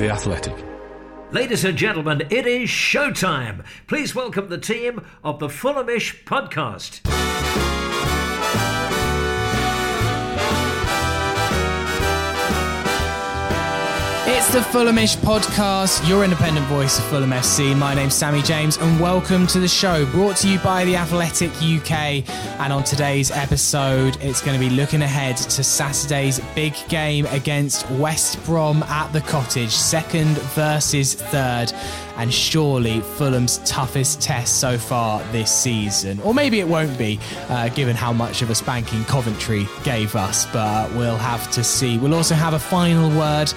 The Athletic. Ladies and gentlemen, it is showtime. Please welcome the team of the Fulhamish podcast. It's the Fulhamish podcast, your independent voice of Fulham FC. My name's Sammy James, and welcome to the show brought to you by The Athletic UK. And on today's episode, it's going to be looking ahead to Saturday's big game against West Brom at the Cottage, second versus third and surely Fulham's toughest test so far this season. Or maybe it won't be, uh, given how much of a spanking Coventry gave us, but we'll have to see. We'll also have a final word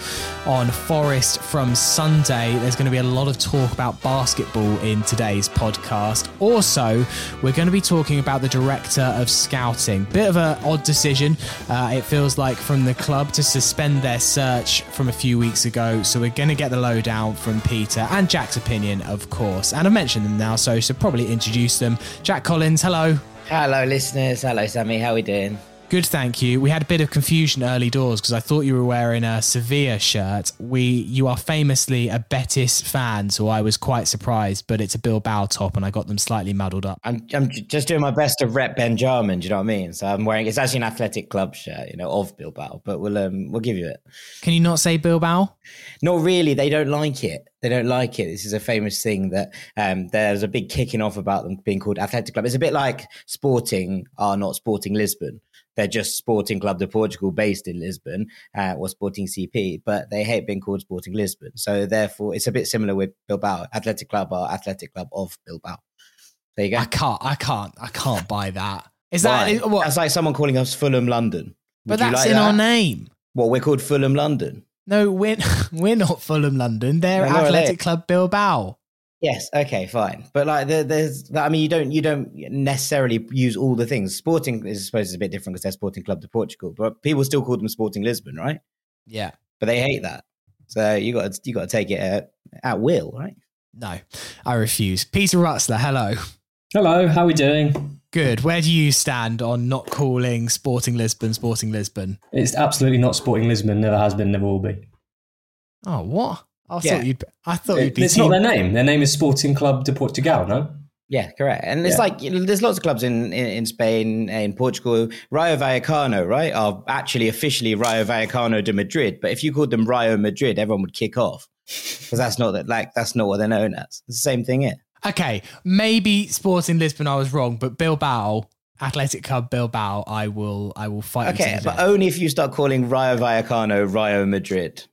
on Forest from Sunday. There's going to be a lot of talk about basketball in today's podcast. Also, we're going to be talking about the director of scouting. Bit of an odd decision, uh, it feels like, from the club to suspend their search from a few weeks ago. So we're going to get the lowdown from Peter and Jack's opinion, of course. And I've mentioned them now, so I should probably introduce them. Jack Collins, hello. Hello, listeners. Hello, Sammy. How are we doing? Good, thank you. We had a bit of confusion early doors because I thought you were wearing a Sevilla shirt. We, you are famously a Betis fan, so I was quite surprised. But it's a Bilbao top, and I got them slightly muddled up. I'm, I'm just doing my best to rep Benjamin. Do you know what I mean? So I'm wearing. It's actually an athletic club shirt, you know, of Bilbao. But we'll um, we'll give you it. Can you not say Bilbao? Not really. They don't like it. They don't like it. This is a famous thing that um, there's a big kicking off about them being called Athletic Club. It's a bit like Sporting are not Sporting Lisbon. They're just Sporting Club de Portugal based in Lisbon uh, or Sporting CP, but they hate being called Sporting Lisbon. So therefore, it's a bit similar with Bilbao. Athletic Club are Athletic Club of Bilbao. There you go. I can't, I can't, I can't buy that. Is Why? that what? That's like someone calling us Fulham London. but Would you that's like in that? our name. Well, we're called Fulham London. No, we're we're not Fulham London. They're No, Athletic Club Bilbao. Yes. Okay. Fine. But like, there, there's. I mean, you don't. You don't necessarily use all the things. Sporting is I suppose is a bit different because they're Sporting Club de Portugal, but people still call them Sporting Lisbon, right? Yeah. But they hate that. So you got to you got to take it at, at will, right? No, I refuse. Peter Rutzler, hello. Hello, how are we doing? Good. Where do you stand on not calling Sporting Lisbon Sporting Lisbon? It's absolutely not Sporting Lisbon. Never has been. Never will be. Oh, what? I Yeah. thought you'd. I thought you'd be. It's not their name. Their name is Sporting Club de Portugal. No. Yeah, correct. And it's Yeah. like you know, there's lots of clubs in, in, in Spain, in Portugal. Rayo Vallecano, right, are actually officially Rayo Vallecano de Madrid. But if you called them Rayo Madrid, everyone would kick off because that's not that like that's not what they're known as. It's the same thing here. Okay, maybe Sporting Lisbon. I was wrong, but Bilbao, Athletic Club Bilbao. I will. I will fight. Okay, but only if you start calling Rayo Vallecano Rayo Madrid.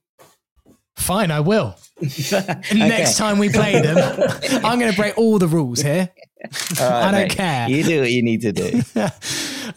Fine, I will. Okay. Next time we play them, I'm going to break all the rules here. All right, I don't mate. care. You do what you need to do.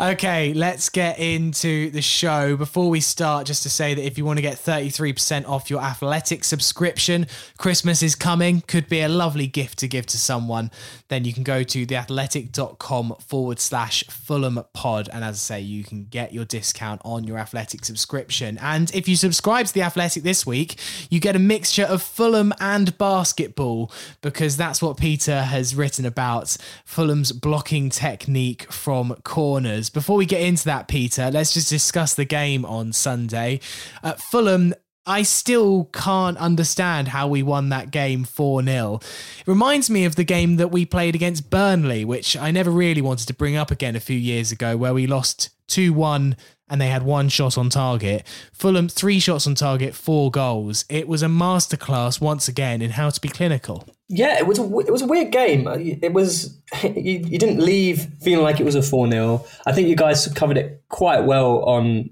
okay, let's get into the show. Before we start, just to say that if you want to get 33% off your athletic subscription, Christmas is coming, could be a lovely gift to give to someone, then you can go to theathletic.com forward slash Fulham pod. And as I say, you can get your discount on your athletic subscription. And if you subscribe to the athletic this week, you get a mixture of Fulham and basketball because that's what Peter has written about Fulham's blocking technique from corners. Before we get into that, Peter, let's just discuss the game on Sunday. At Fulham. I still can't understand how we won that game 4 0. It reminds me of the game that we played against Burnley, which I never really wanted to bring up again a few years ago, where we lost 2 1 and they had one shot on target. Fulham, three shots on target, four goals. It was a masterclass once again in how to be clinical. Yeah, it was a, it was a weird game. It was you, you didn't leave feeling like it was a four 0 I think you guys covered it quite well on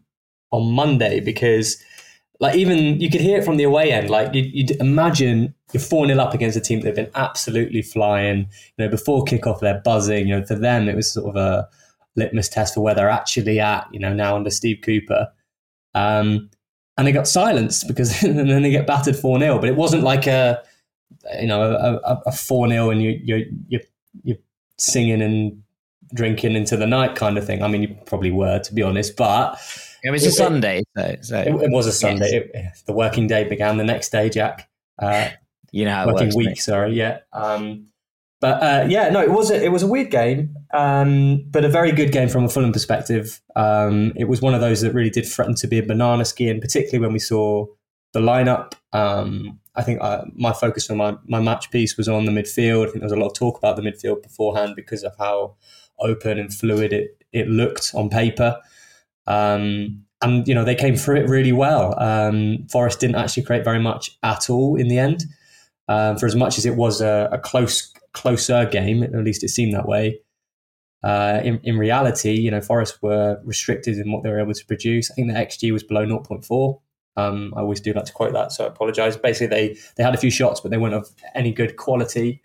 on Monday because like even you could hear it from the away end. Like you, you'd imagine you're four 0 up against a team that have been absolutely flying. You know, before kickoff they're buzzing. You know, for them it was sort of a litmus test for where they're actually at. You know, now under Steve Cooper. Um, and they got silenced because and then they get battered four 0 But it wasn't like a you know a four 0 and you you you you're singing and drinking into the night kind of thing. I mean, you probably were to be honest, but it was a it, Sunday, so, so. It, it, was a Sunday. Yes. It, the working day began the next day, Jack. Uh, you know, working works, week. Mate. Sorry, yeah. Um, but uh, yeah, no, it was a, it was a weird game, um, but a very good game from a Fulham perspective. Um, it was one of those that really did threaten to be a banana skin, particularly when we saw the lineup. Um, I think uh, my focus on my, my match piece was on the midfield. I think there was a lot of talk about the midfield beforehand because of how open and fluid it, it looked on paper. Um, and, you know, they came through it really well. Um, Forest didn't actually create very much at all in the end. Um, for as much as it was a, a, close, closer game, at least it seemed that way. Uh, in, in reality, you know, Forest were restricted in what they were able to produce. I think the XG was below 0.4. Um, I always do like to quote that, so I apologise. Basically, they they had a few shots, but they weren't of any good quality.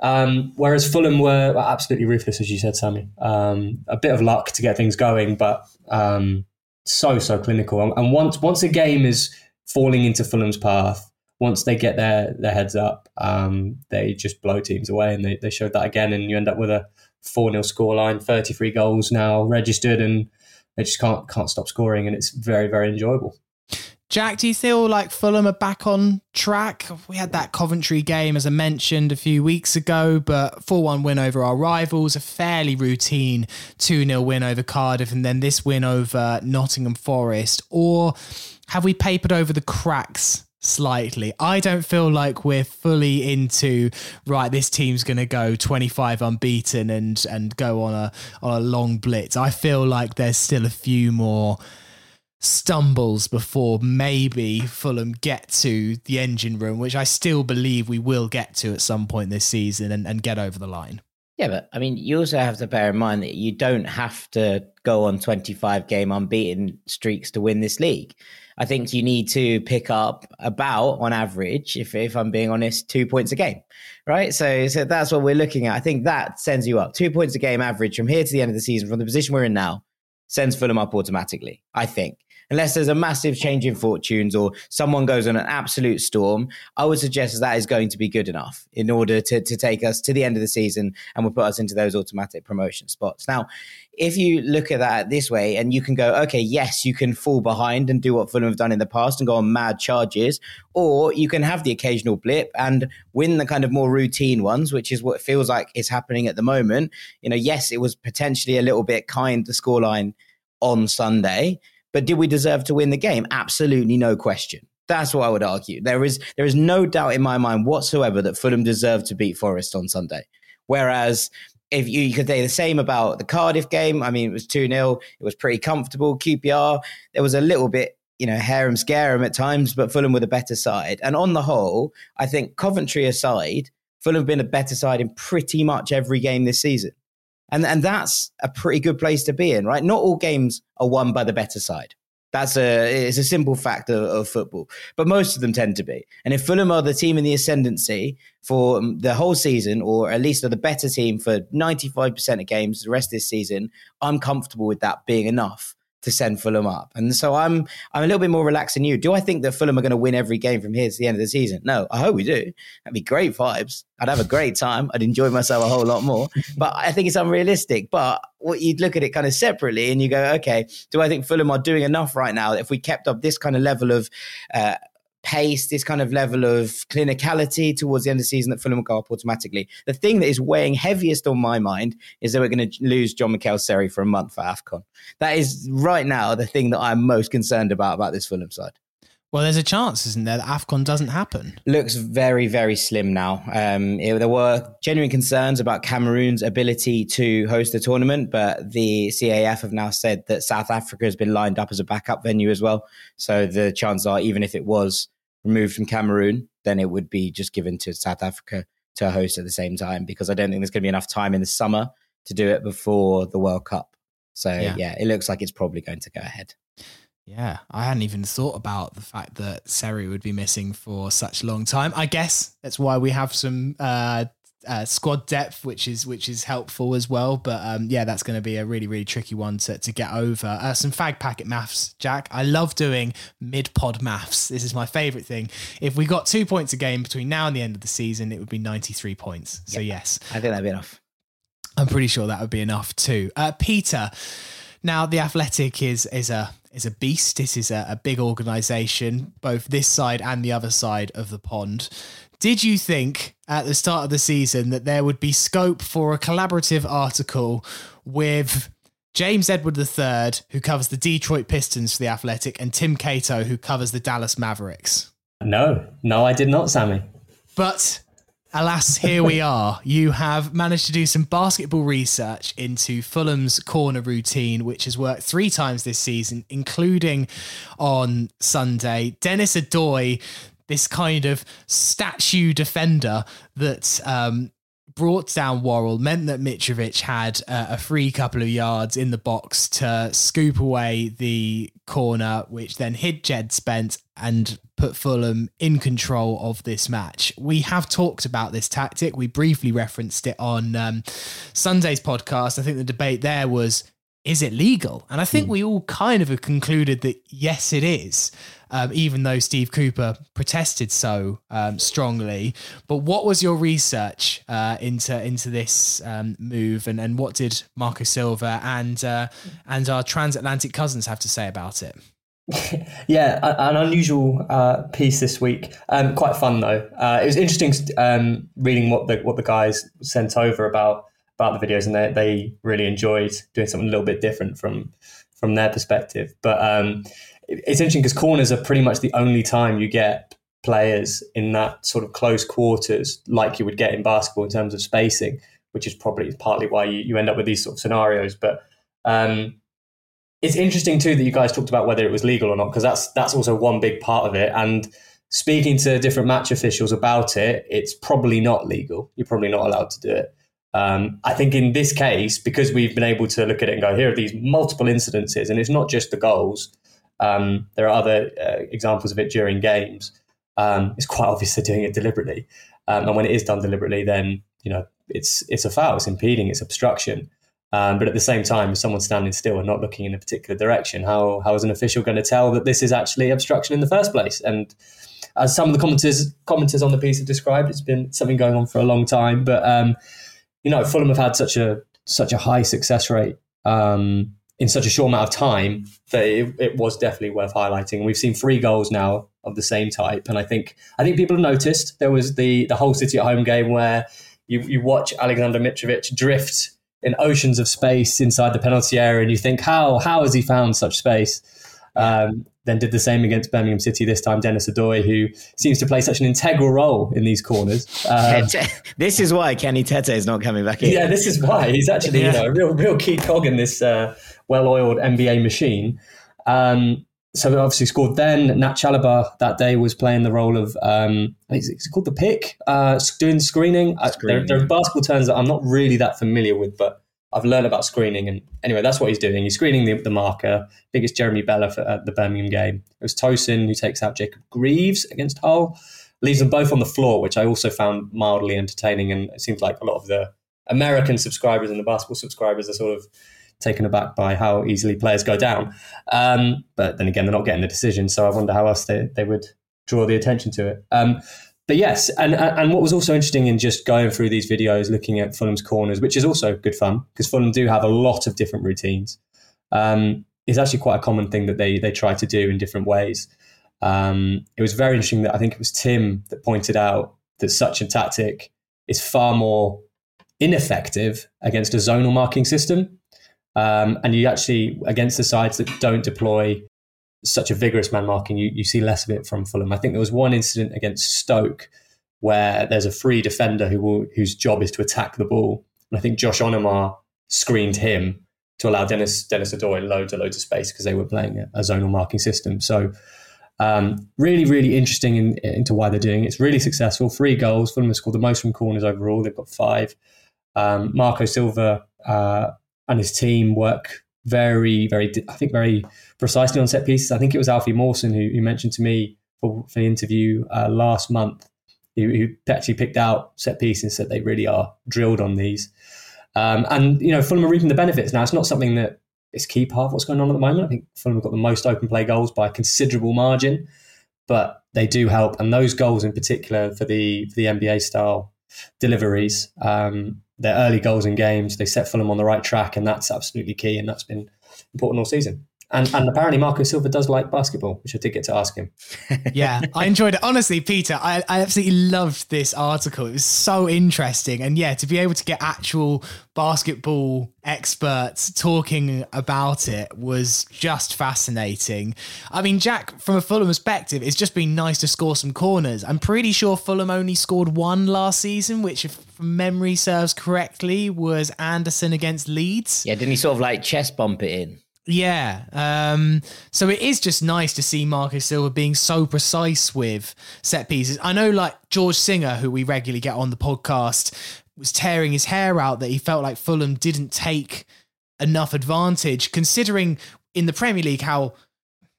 Um, whereas Fulham were absolutely ruthless, as you said, Sammy. Um, a bit of luck to get things going, but um, so so clinical. And once once a game is falling into Fulham's path, once they get their their heads up, um, they just blow teams away, and they, they showed that again. And you end up with a four 0 scoreline, thirty three goals now registered, and they just can't can't stop scoring, and it's very very enjoyable. Jack, do you feel like Fulham are back on track? We had that Coventry game, as I mentioned a few weeks ago, but 4 1 win over our rivals, a fairly routine 2 0 win over Cardiff, and then this win over Nottingham Forest. Or have we papered over the cracks slightly. I don't feel like we're fully into right. This team's going to go 25 unbeaten and and go on a on a long blitz. I feel like there's still a few more stumbles before maybe Fulham get to the engine room, which I still believe we will get to at some point this season and, and get over the line. Yeah, but I mean, you also have to bear in mind that you don't have to go on 25 game unbeaten streaks to win this league. I think you need to pick up about, on average, if, if I'm being honest, two points a game, right? So, so that's what we're looking at. I think that sends you up. Two points a game average from here to the end of the season, from the position we're in now, sends Fulham up automatically, I think unless there's a massive change in fortunes or someone goes on an absolute storm, I would suggest that is going to be good enough in order to, to take us to the end of the season and will put us into those automatic promotion spots. Now, if you look at that this way and you can go, okay, yes, you can fall behind and do what Fulham have done in the past and go on mad charges, or you can have the occasional blip and win the kind of more routine ones, which is what feels like is happening at the moment. You know, yes, it was potentially a little bit kind, the scoreline on Sunday. But did we deserve to win the game? Absolutely no question. That's what I would argue. There is there is no doubt in my mind whatsoever that Fulham deserved to beat Forest on Sunday. Whereas if you, you, could say the same about the Cardiff game, I mean, it was 2 0. It was pretty comfortable. QPR, there was a little bit, you know, harem scarum at times, but Fulham were the better side. And on the whole, I think Coventry aside, Fulham have been a better side in pretty much every game this season. And, and that's a pretty good place to be in, right? Not all games are won by the better side. That's a it's a simple fact of, of, football, but most of them tend to be. And if Fulham are the team in the ascendancy for um, the whole season, or at least are the better team for ninety five percent of games the rest of this season, I'm comfortable with that being enough to send Fulham up. And so I'm I'm a little bit more relaxed than you. Do I think that Fulham are going to win every game from here to the end of the season? No, I hope we do. That'd be great vibes. I'd have a great time. I'd enjoy myself a whole lot more. But I think it's unrealistic. But what you'd look at it kind of separately and you go, okay, do I think Fulham are doing enough right now? If we kept up this kind of level of uh, pace, this kind of level of clinicality towards the end of the season that Fulham will go up automatically. The thing that is weighing heaviest on my mind is that we're going to lose Jean Michel Seri for a month for AFCON. That is right now the thing that I'm most concerned about about this Fulham side. Well, there's a chance, isn't there, that AFCON doesn't happen? Looks very, very slim now. Um, it, there were genuine concerns about Cameroon's ability to host the tournament, but the CAF have now said that South Africa has been lined up as a backup venue as well. So the chances are, even if it was removed from Cameroon, then it would be just given to South Africa to host at the same time because I don't think there's going to be enough time in the summer to do it before the World Cup. So yeah, yeah it looks like it's probably going to go ahead. Yeah, I hadn't even thought about the fact that Seri would be missing for such a long time. I guess that's why we have some uh, uh, squad depth, which is which is helpful as well. But um, yeah, that's going to be a really really tricky one to, to get over. Uh, some fag packet maths, Jack. I love doing mid pod maths. This is my favorite thing. If we got two points a game between now and the end of the season, it would be ninety three points. So yes, I think that'd be enough. I'm pretty sure that would be enough too. Uh, Peter, now the Athletic is is a is a beast. This is a, a big organisation, both this side and the other side of the pond. Did you think at the start of the season that there would be scope for a collaborative article with James Edward III, who covers the Detroit Pistons for the Athletic, and Tim Cato, who covers the Dallas Mavericks? No, no, I did not, Sammy. But Alas, here we are. You have managed to do some basketball research into Fulham's corner routine, which has worked three times this season, including on Sunday. Dennis Odoi, this kind of statue defender that um, brought down Worrall meant that Mitrovic had uh, a free couple of yards in the box to scoop away the corner, which then hit Jed Spence and put Fulham in control of this match. We have talked about this tactic. We briefly referenced it on um, Sunday's podcast. I think the debate there was is it legal? And I think mm. we all kind of have concluded that yes, it is, um, even though Steve Cooper protested so um, strongly. But what was your research uh, into into this um, move, and, and what did Marco Silva and uh, and our transatlantic cousins have to say about it? yeah, an unusual uh, piece this week. Um, quite fun though. Uh, it was interesting um, reading what the what the guys sent over about about the videos, and they they really enjoyed doing something a little bit different from from their perspective. But um, it's interesting because corners are pretty much the only time you get players in that sort of close quarters, like you would get in basketball in terms of spacing, which is probably partly why you, you end up with these sort of scenarios. But um, it's interesting too that you guys talked about whether it was legal or not, because that's that's also one big part of it. And speaking to different match officials about it, it's probably not legal. You're probably not allowed to do it. Um, I think in this case, because we've been able to look at it and go, here are these multiple incidences, and it's not just the goals. Um, there are other uh, examples of it during games. Um, it's quite obvious they're doing it deliberately, um, and when it is done deliberately, then you know it's it's a foul, it's impeding, it's obstruction. Um, but at the same time, if someone's standing still and not looking in a particular direction, how how is an official going to tell that this is actually obstruction in the first place? And as some of the commenters commenters on the piece have described, it's been something going on for a long time. But um, you know, Fulham have had such a such a high success rate um, in such a short amount of time that it, it, was definitely worth highlighting. We've seen three goals now of the same type, and I think I think people have noticed. There was the the Hull City at home game where you you watch Alexander Mitrovic drift in oceans of space inside the penalty area, and you think, how how has he found such space? Um, then did the same against Birmingham City this time. Dennis Odoi, who seems to play such an integral role in these corners. Um, this is why Kenny Tete is not coming back in. Yeah, this is why he's actually yeah. you know a real real key cog in this uh, well-oiled NBA machine. Um, so obviously scored then. Nat Chalobah that day was playing the role of um, it's called the pick, uh, doing screening. screening. There, there, are basketball terms that I'm not really that familiar with, but I've learned about screening. And anyway, that's what he's doing. He's screening the, the marker. I think it's Jeremie Bela for, at the Birmingham game. It was Tosin who takes out Jacob Greaves against Hull, leaves them both on the floor, which I also found mildly entertaining. And it seems like a lot of the American subscribers and the basketball subscribers are sort of taken aback by how easily players go down. Um, but then again, they're not getting the decision. So I wonder how else they, they would draw the attention to it. Um, but yes, and and what was also interesting in just going through these videos, looking at Fulham's corners, which is also good fun because Fulham do have a lot of different routines. Um, actually quite a common thing that they they try to do in different ways. Um, it was very interesting that I think it was Tim that pointed out that such a tactic is far more ineffective against a zonal marking system. Um, and you actually, against the sides that don't deploy such a vigorous man marking, you, you see less of it from Fulham. I think there was one incident against Stoke where there's a free defender who will, whose job is to attack the ball. And I think Josh Onomah screened him to allow Dennis Denis Odoi loads and loads of space because they were playing a, zonal marking system. So um, really, really interesting in, into why they're doing it. It's really successful. Three goals. Fulham have scored the most from corners overall. They've got five. Um, Marco Silva uh, and his team work very, very, I think, very precisely on set pieces. I think it was Alfie Mawson who, who mentioned to me for, for the interview uh, last month. who, who actually picked out set pieces and said they really are drilled on these. Um, and you know, Fulham are reaping the benefits now. It's not something that is key part of what's going on at the moment. I think Fulham have got the most open play goals by a considerable margin, but they do help. And those goals in particular for the for the NBA style deliveries, um, their early goals in games, they set Fulham on the right track, and that's absolutely key. And that's been important all season. And, and apparently Marco Silva does like basketball, which I did get to ask him. yeah, I enjoyed it. Honestly, Peter, I, I absolutely loved this article. It was so interesting. And yeah, to be able to get actual basketball experts talking about it was just fascinating. I mean, Jack, from a Fulham perspective, it's just been nice to score some corners. I'm pretty sure Fulham only scored one last season, which, if memory serves correctly, was Anderson against Leeds. Yeah, didn't he sort of like chest bump it in? Yeah. Um, so it is just nice to see Marcus Silva being so precise with set pieces. I know, like George Singer, who we regularly get on the podcast, was tearing his hair out that he felt like Fulham didn't take enough advantage, considering in the Premier League how,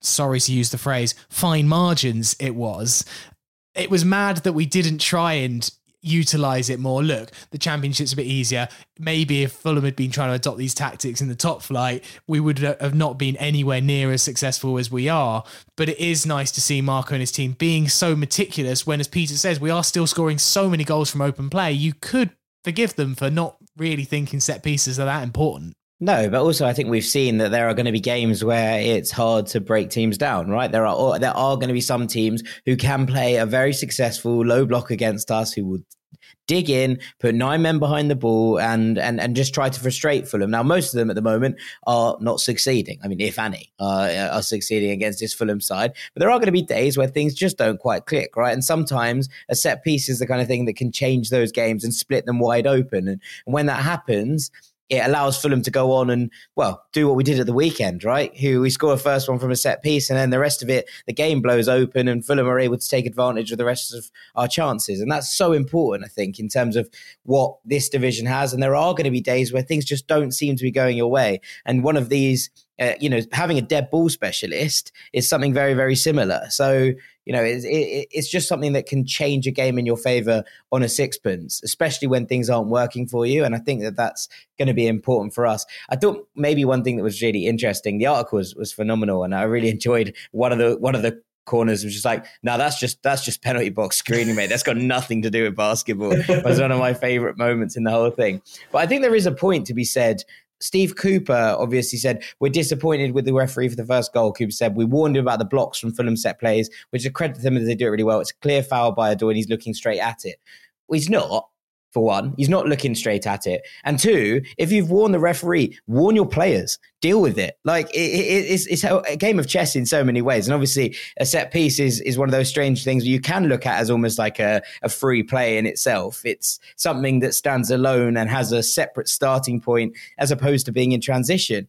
sorry to use the phrase, fine margins it was. It was mad that we didn't try and utilize it more. Look, the championship's a bit easier. Maybe if Fulham had been trying to adopt these tactics in the top flight, we would have not been anywhere near as successful as we are. But it is nice to see Marco and his team being so meticulous when, as Peter says, we are still scoring so many goals from open play. You could forgive them for not really thinking set pieces are that important. No, but also I think we've seen that there are going to be games where it's hard to break teams down, right? There are there are going to be some teams who can play a very successful low block against us, who will dig in, put nine men behind the ball, and and and just try to frustrate Fulham. Now, most of them at the moment are not succeeding. I mean, if any uh, are succeeding against this Fulham side, but there are going to be days where things just don't quite click, right? And sometimes a set piece is the kind of thing that can change those games and split them wide open. And, and when that happens, it allows Fulham to go on and well do what we did at the weekend, right? Who we score a first one from a set piece, and then the rest of it, the game blows open, and Fulham are able to take advantage of the rest of our chances, and that's so important, I think, in terms of what this division has. And there are going to be days where things just don't seem to be going your way, and one of these uh, you know, having a dead ball specialist is something very, very similar. So, you know, it's, it, it's just something that can change a game in your favor on a sixpence, especially when things aren't working for you. And I think that that's going to be important for us. I thought maybe one thing that was really interesting, the article was, was phenomenal, and I really enjoyed one of the one of the corners was just like, no, that's just that's just penalty box screening, mate. That's got nothing to do with basketball. it was one of my favorite moments in the whole thing. But I think there is a point to be said Steve Cooper obviously said, We're disappointed with the referee for the first goal. Cooper said, We warned him about the blocks from Fulham set plays, which I credit them as they do it really well. It's a clear foul by Odoi and he's looking straight at it. Well, he's not for one. He's not looking straight at it. And two, if you've warned the referee, warn your players. Deal with it. Like it, it, it's, it's a game of chess in so many ways. And obviously, a set piece is, is one of those strange things you can look at as almost like a, a free play in itself. It's something that stands alone and has a separate starting point as opposed to being in transition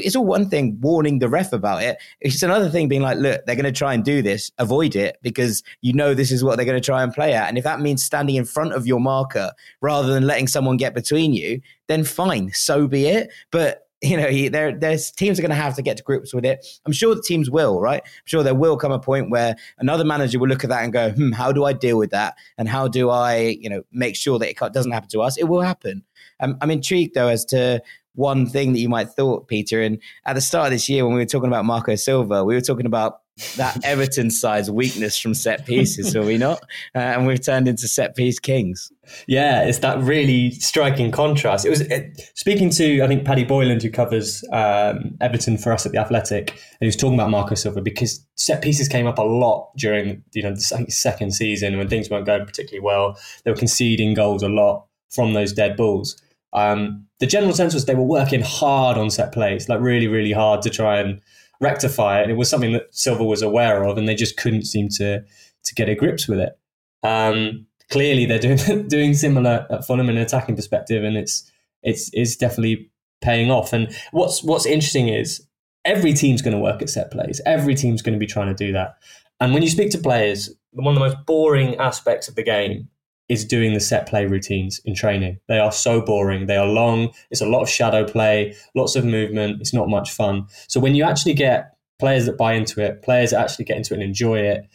it's all one thing warning the ref about it. It's another thing being like, look, they're going to try and do this, avoid it because you know this is what they're going to try and play at. And if that means standing in front of your marker rather than letting someone get between you, then fine, so be it. But you know, there, there's teams are going to have to get to grips with it. I'm sure the teams will, right? I'm sure there will come a point where another manager will look at that and go, hmm, how do I deal with that? And how do I, you know, make sure that it doesn't happen to us? It will happen. I'm, I'm intrigued though as to one thing that you might thought, Peter. And at the start of this year, when we were talking about Marco Silva, we were talking about that Everton side's weakness from set pieces, were we not? Uh, and we've turned into set piece kings. Yeah, it's that really striking contrast. It was it, speaking to I think Paddy Boyland, who covers um, Everton for us at the Athletic, and he was talking about Marco Silva because set pieces came up a lot during you know the second season when things weren't going particularly well. They were conceding goals a lot from those dead balls. Um, the general sense was they were working hard on set plays, like really, really hard to try and rectify it. And it was something that Silva was aware of, and they just couldn't seem to to get a grips with it. Um, clearly, they're doing doing similar at Fulham in an attacking perspective, and it's it's it's definitely paying off. And what's what's interesting is every team's going to work at set plays. Every team's going to be trying to do that. And when you speak to players, one of the most boring aspects of the game is doing the set play routines in training. They are so boring. They are long. It's a lot of shadow play, lots of movement. It's not much fun. So when you actually get players that buy into it, players that actually get into it and enjoy it,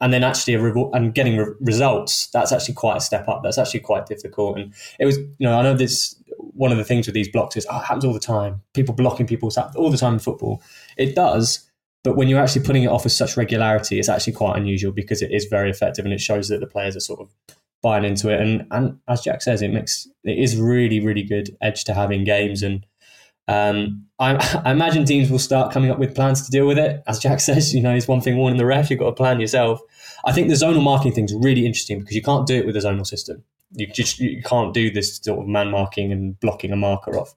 and then actually re- and getting re- results that's actually quite a step up that's actually quite difficult and it was you know i know this one of the things with these blocks is oh, it happens all the time people blocking people all the time in football it does but when you're actually putting it off with such regularity it's actually quite unusual because it is very effective and it shows that the players are sort of buying into it and and as jack says it makes it is really really good edge to have in games and um, I, I, imagine teams will start coming up with plans to deal with it. As Jack says, you know, it's one thing warning the ref, you've got to plan yourself. I think the zonal marking thing is really interesting because you can't do it with a zonal system. You just you can't do this sort of man marking and blocking a marker off.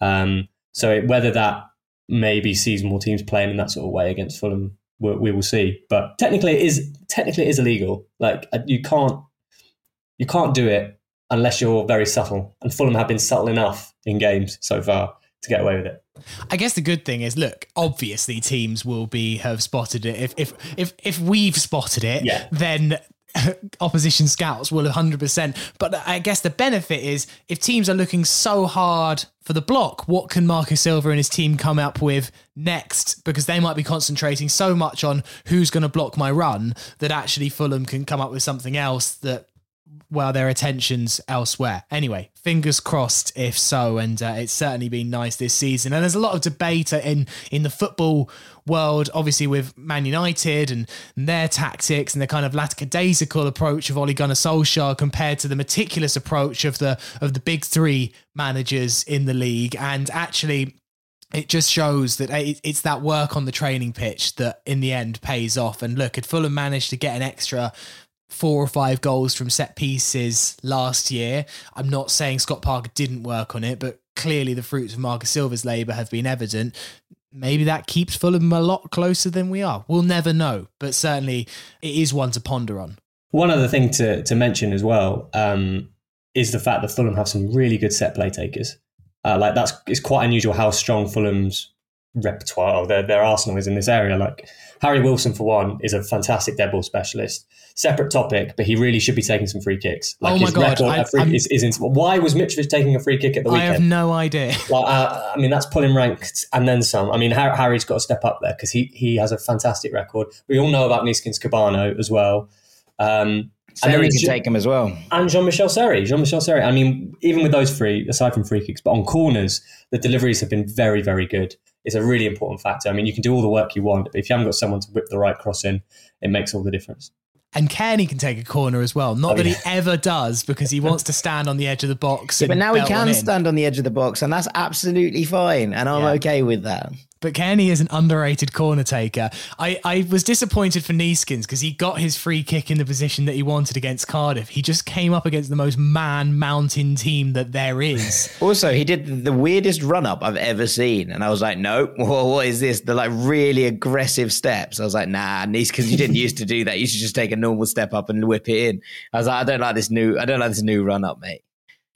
Um, so it, whether that maybe sees more teams playing in that sort of way against Fulham, we, we will see. But technically, it is technically it is illegal. Like uh, you can't you can't do it unless you're very subtle. And Fulham have been subtle enough in games so far to get away with it. I guess the good thing is, look, obviously teams will be have spotted it. If if if if we've spotted it, yeah. then opposition scouts will 100%. But I guess the benefit is if teams are looking so hard for the block, what can Marco Silva and his team come up with next? Because they might be concentrating so much on who's going to block my run that actually Fulham can come up with something else that well, their attention's elsewhere. Anyway, fingers crossed if so, and uh, it's certainly been nice this season. And there's a lot of debate in in the football world, obviously with Man United and, and their tactics and the kind of lackadaisical approach of Ole Gunnar Solskjaer compared to the meticulous approach of the of the big three managers in the league. And actually, it just shows that it's that work on the training pitch that in the end pays off. And look, had Fulham managed to get an extra four or five goals from set pieces last year. I'm not saying Scott Parker didn't work on it, but clearly the fruits of Marcus Silva's labour have been evident. Maybe that keeps Fulham a lot closer than we are. We'll never know, but certainly it is one to ponder on. One other thing to, to mention as well um, is the fact that Fulham have some really good set play takers. Uh, like that's it's quite unusual how strong Fulham's repertoire or their, their arsenal is in this area. Like Harry Wilson, for one, is a fantastic dead ball specialist. Separate topic, but he really should be taking some free kicks. Like oh my god! I, free, is, is in, why was Mitrovic taking a free kick at the weekend? I have no idea. Like, uh, I mean, that's pulling ranked and then some. I mean, Harry's got to step up there because he he has a fantastic record. We all know about Neeskens Kebano as well. Um, Seri can take him as well. And Jean Michel Seri. Jean Michel Seri. I mean, even with those three, aside from free kicks, but on corners, the deliveries have been very, very good It's a really important factor. I mean, you can do all the work you want, but if you haven't got someone to whip the right cross in, it makes all the difference. And Cairney can take a corner as well. Not oh, that yeah. he ever does because he wants to stand on the edge of the box. Yeah, but now he can stand on the edge of the box, and that's absolutely fine. And I'm yeah. okay with that but Cairney is an underrated corner taker. I, I was disappointed for Neeskens because he got his free kick in the position that he wanted against Cardiff. He just came up against the most man mountain team that there is. also, he did the weirdest run up I've ever seen. And I was like, no, what is this? The like really aggressive steps. I was like, nah, Neeskens, you didn't used to do that. You should just take a normal step up and whip it in. I was like, I don't like this new, I don't like this new run up, mate.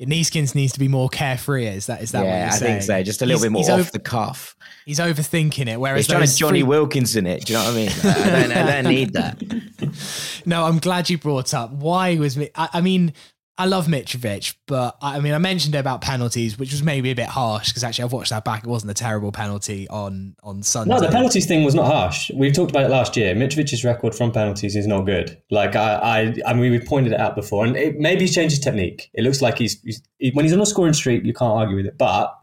Neeskens needs to be more carefree. Is that is that? what you say. Yeah, I saying? think so. Just a little he's, bit more off over, the cuff. He's overthinking it. Whereas he's trying to Jonny free- Wilkinson it. Do you know what I mean? I, don't, I don't need that. no, I'm glad you brought up why was me. I, I mean, I love Mitrovic, but I mean, I mentioned about penalties, which was maybe a bit harsh because actually I've watched that back. It wasn't a terrible penalty on on Sunday. No, the penalties thing was not harsh. We've talked about it last year. Mitrovic's record from penalties is not good. Like I, I, I mean, we pointed it out before, and it, maybe he's changed his technique. It looks like he's, he's he, when he's on a scoring streak, you can't argue with it. But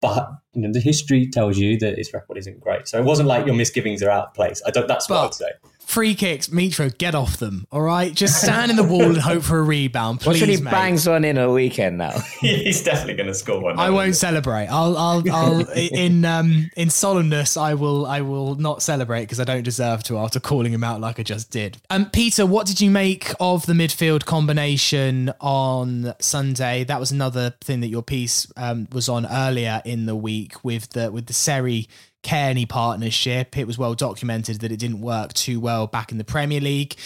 but you know, the history tells you that his record isn't great. So it wasn't like your misgivings are out of place. I don't. That's but, what I'd say free kicks, Mitro, get off them. All right, just stand in the wall and hope for a rebound, please. What he mate. bangs one in a weekend now? He's definitely going to score one. I won't celebrate. I'll, I'll, I'll in um in solemnness, I will, I will not celebrate because I don't deserve to after calling him out like I just did. Um, Peter, what did you make of the midfield combination on Sunday? That was another thing that your piece um was on earlier in the week with the with the Seri Cairney partnership. It was well documented that it didn't work too well back in the Premier League.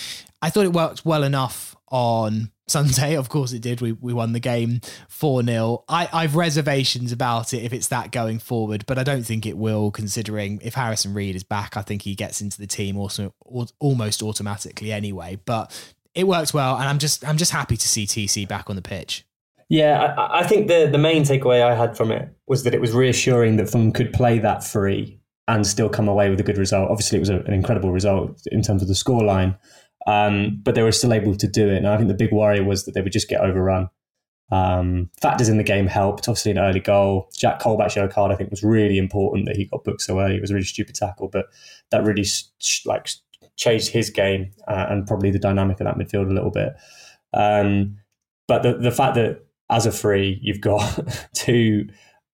I thought it worked well enough on Sunday. Of course it did. We, we won the game 4 0. I've reservations about it if it's that going forward, but I don't think it will, considering if Harrison Reed is back, I think he gets into the team also almost automatically anyway. But it worked well, and I'm just I'm just happy to see TC back on the pitch. Yeah, I, I, think the the main takeaway I had from it was that it was reassuring that Fulham could play that free and still come away with a good result. Obviously, it was a, an incredible result in terms of the scoreline. Um, but they were still able to do it. And I think the big worry was that they would just get overrun. Um, factors in the game helped. Obviously, an early goal. Jack Colback's yellow card, I think, was really important that he got booked so early. It was a really stupid tackle, but that really like changed his game uh, and probably the dynamic of that midfield a little bit. Um, but the the fact that as a free, you've got two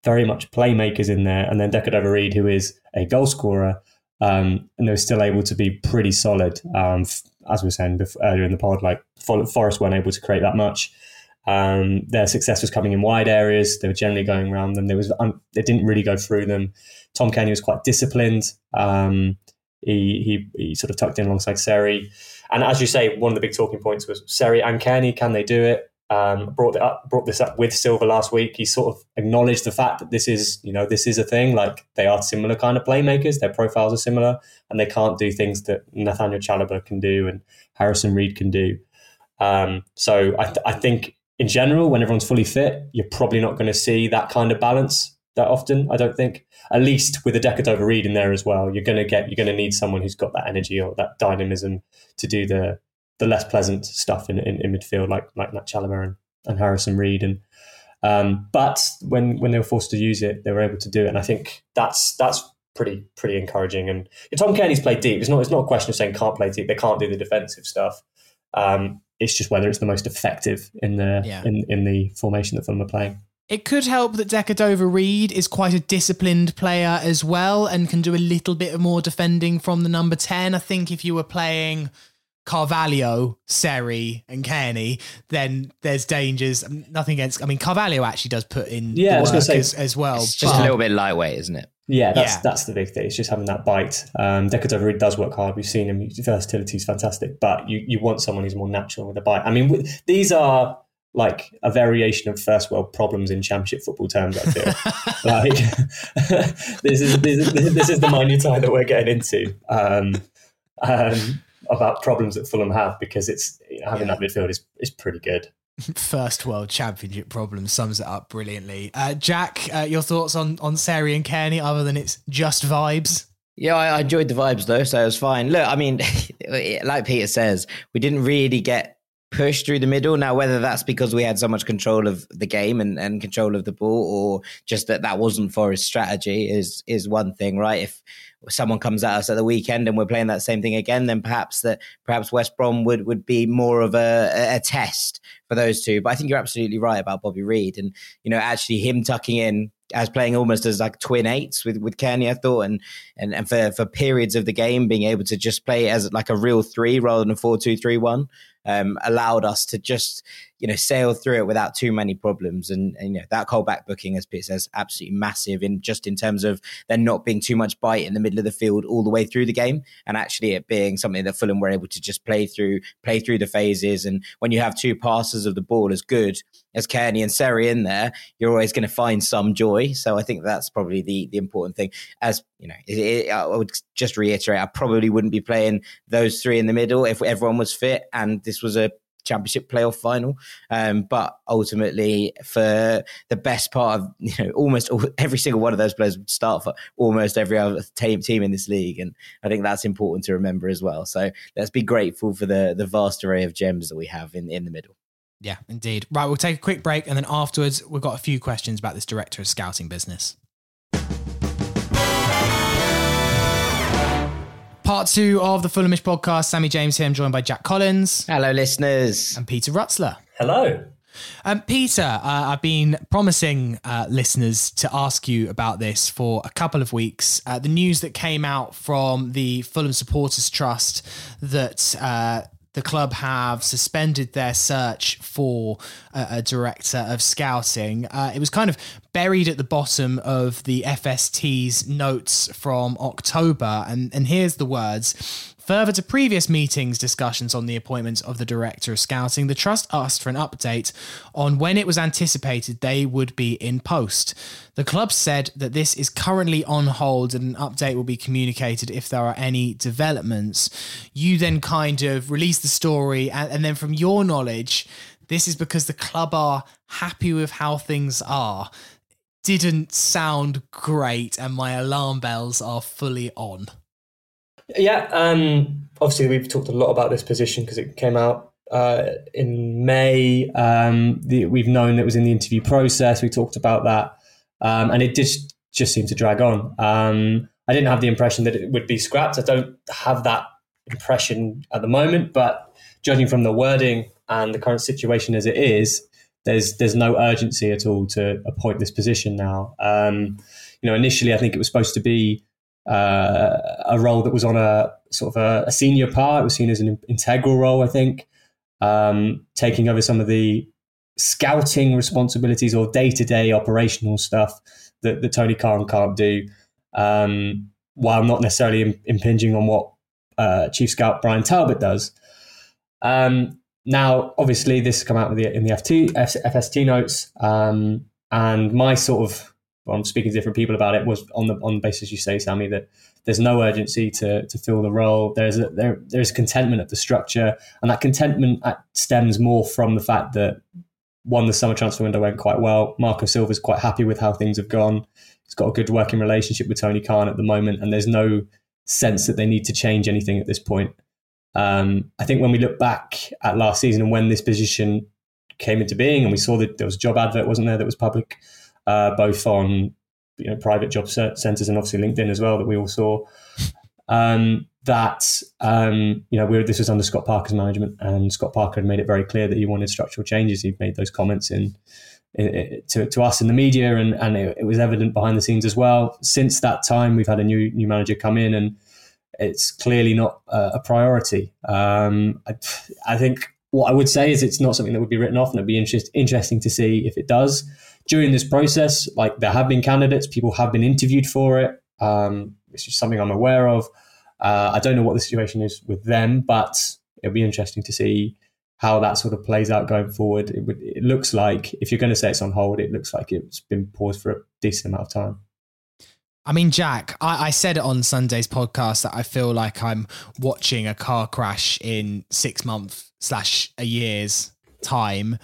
very much playmakers in there, and then Decordova-Reid, who is a goal scorer, um, and they're still able to be pretty solid. Um, as we were saying before, earlier in the pod, like Forest weren't able to create that much. Um, their success was coming in wide areas. They were generally going around them. There was um, they didn't really go through them. Tom Cairney was quite disciplined. Um, he, he, he sort of tucked in alongside Seri, and as you say, one of the big talking points was Seri and Cairney. Can they do it? Um, brought it up, brought this up with Silva last week. He sort of acknowledged the fact that this is, you know, this is a thing. Like they are similar kind of playmakers. Their profiles are similar, and they can't do things that Nathaniel Chalobah can do and Harrison Reed can do. Um, so I, th- I think in general, when everyone's fully fit, you're probably not going to see that kind of balance that often. I don't think. At least with a Decordova-Reid in there as well, you're going to get you're going to need someone who's got that energy or that dynamism to do the the less pleasant stuff in, in, in midfield, like like Nat Chalobah and, and Harrison Reed. And um, but when when they were forced to use it, they were able to do it. And I think that's that's pretty pretty encouraging. And Tom Cairney's played deep. It's not it's not a question of saying can't play deep. They can't do the defensive stuff. Um, it's just whether it's the most effective in the yeah. in, in the formation that Fulham are playing. It could help that Decordova-Reid is quite a disciplined player as well and can do a little bit more defending from the number 10. I think if you were playing Carvalho, Seri, and Cairney, then there's dangers. Nothing against. I mean, Carvalho actually does put in yeah, the work say, as, as, well. It's just but, a little bit lightweight, isn't it? Yeah, that's yeah. that's the big thing. It's just having that bite. Um, Decordova does work hard. We've seen him. Versatility is fantastic, but you, you want someone who's more natural with a bite. I mean, these are like a variation of first world problems in championship football terms. I feel like this is this is, this is the minutiae that we're getting into um, um, about problems that Fulham have because it's you know, having yeah. that midfield is is pretty good. First world championship problem sums it up brilliantly. Uh, Jack, uh, your thoughts on on Seri and Cairney, other than it's just vibes? Yeah, I enjoyed the vibes though, so it was fine. Look, I mean, like Peter says, we didn't really get pushed through the middle. Now, whether that's because we had so much control of the game and, and control of the ball, or just that that wasn't Forest's strategy, is is one thing, right? If someone comes at us at the weekend and we're playing that same thing again, then perhaps that perhaps West Brom would would be more of a, a test for those two. But I think you're absolutely right about Bobby Reid, and you know actually him tucking in as playing almost as like twin eights with with Cairney, I thought, and and and for for periods of the game being able to just play as like a real three rather than a four two three one um, allowed us to just you know sail through it without too many problems. And, and you know that Colback booking, as Pete says, absolutely massive in just in terms of there not being too much bite in the middle of the field all the way through the game, and actually it being something that Fulham were able to just play through, play through the phases. And when you have two passes of the ball as good as Cairney and Seri in there, you're always going to find some joy. So I think that's probably the the important thing. As you know, it, it, I would just reiterate, I probably wouldn't be playing those three in the middle if everyone was fit and this was a championship playoff final. Um, but ultimately, for the best part of you know almost all, every single one of those players would start for almost every other team team in this league, and I think that's important to remember as well. So let's be grateful for the the vast array of gems that we have in in the middle. Yeah, indeed. Right, we'll take a quick break, and then afterwards, we've got a few questions about this director of scouting business. Part two of the Fulhamish podcast. Sammy James here. I'm joined by Jack Collins. Hello, listeners. And Peter Rutzler. Hello. Um, Peter, uh, I've been promising uh, listeners to ask you about this for a couple of weeks. Uh, the news that came out from the Fulham Supporters Trust that uh, the club have suspended their search for a, a director of scouting. Uh, it was kind of buried at the bottom of the FST's notes from October, and, and here's the words Further to previous meetings, discussions on the appointment of the director of scouting, the trust asked for an update on when it was anticipated they would be in post. The club said that this is currently on hold and an update will be communicated if there are any developments. You then kind of release the story, and, and then from your knowledge, this is because the club are happy with how things are. Didn't sound great, and my alarm bells are fully on. Yeah, um, obviously we've talked a lot about this position because it came out uh, in May. Um, the, we've known it was in the interview process. We talked about that, um, and it just just seemed to drag on. Um, I didn't have the impression that it would be scrapped. I don't have that impression at the moment, but judging from the wording and the current situation as it is, there's there's no urgency at all to appoint this position now. Um, you know, initially I think it was supposed to be uh, a role that was on a sort of a, a, senior part. It was seen as an integral role, I think, um, taking over some of the scouting responsibilities or day to day operational stuff that, that Tony Khan can't do, um, while not necessarily impinging on what uh, Chief Scout Brian Talbot does. Um, now, obviously, this has come out the, in the FT, FST notes, um, and my sort of I'm speaking to different people about it was on the on the basis you say, Sammy, that there's no urgency to to fill the role. There's a, there there's contentment of the structure, and that contentment stems more from the fact that one, the summer transfer window went quite well. Marco Silva's quite happy with how things have gone. He's got a good working relationship with Tony Khan at the moment, and there's no sense that they need to change anything at this point. Um, I think when we look back at last season and when this position came into being, and we saw that there was a job advert, wasn't there, that was public, uh, both on you know, private job centers and obviously LinkedIn as well, that we all saw. Um, that um, you know, this was under Scott Parker's management, and Scott Parker had made it very clear that he wanted structural changes. He'd made those comments in, in to, to us in the media, and and it, it was evident behind the scenes as well. Since that time, we've had a new new manager come in, and it's clearly not a, a priority. Um, I, I, think what I would say is it's not something that would be written off, and it'd be interest, interesting to see if it does. During this process, like there have been candidates, people have been interviewed for it. Um, which is something I'm aware of. Uh, I don't know what the situation is with them, but it'll be interesting to see how that sort of plays out going forward. It, would, it looks like, if you're going to say it's on hold, it looks like it's been paused for a decent amount of time. I mean, Jack, I, I, said on Sunday's podcast that I feel like I'm watching a car crash in six months slash a year's time.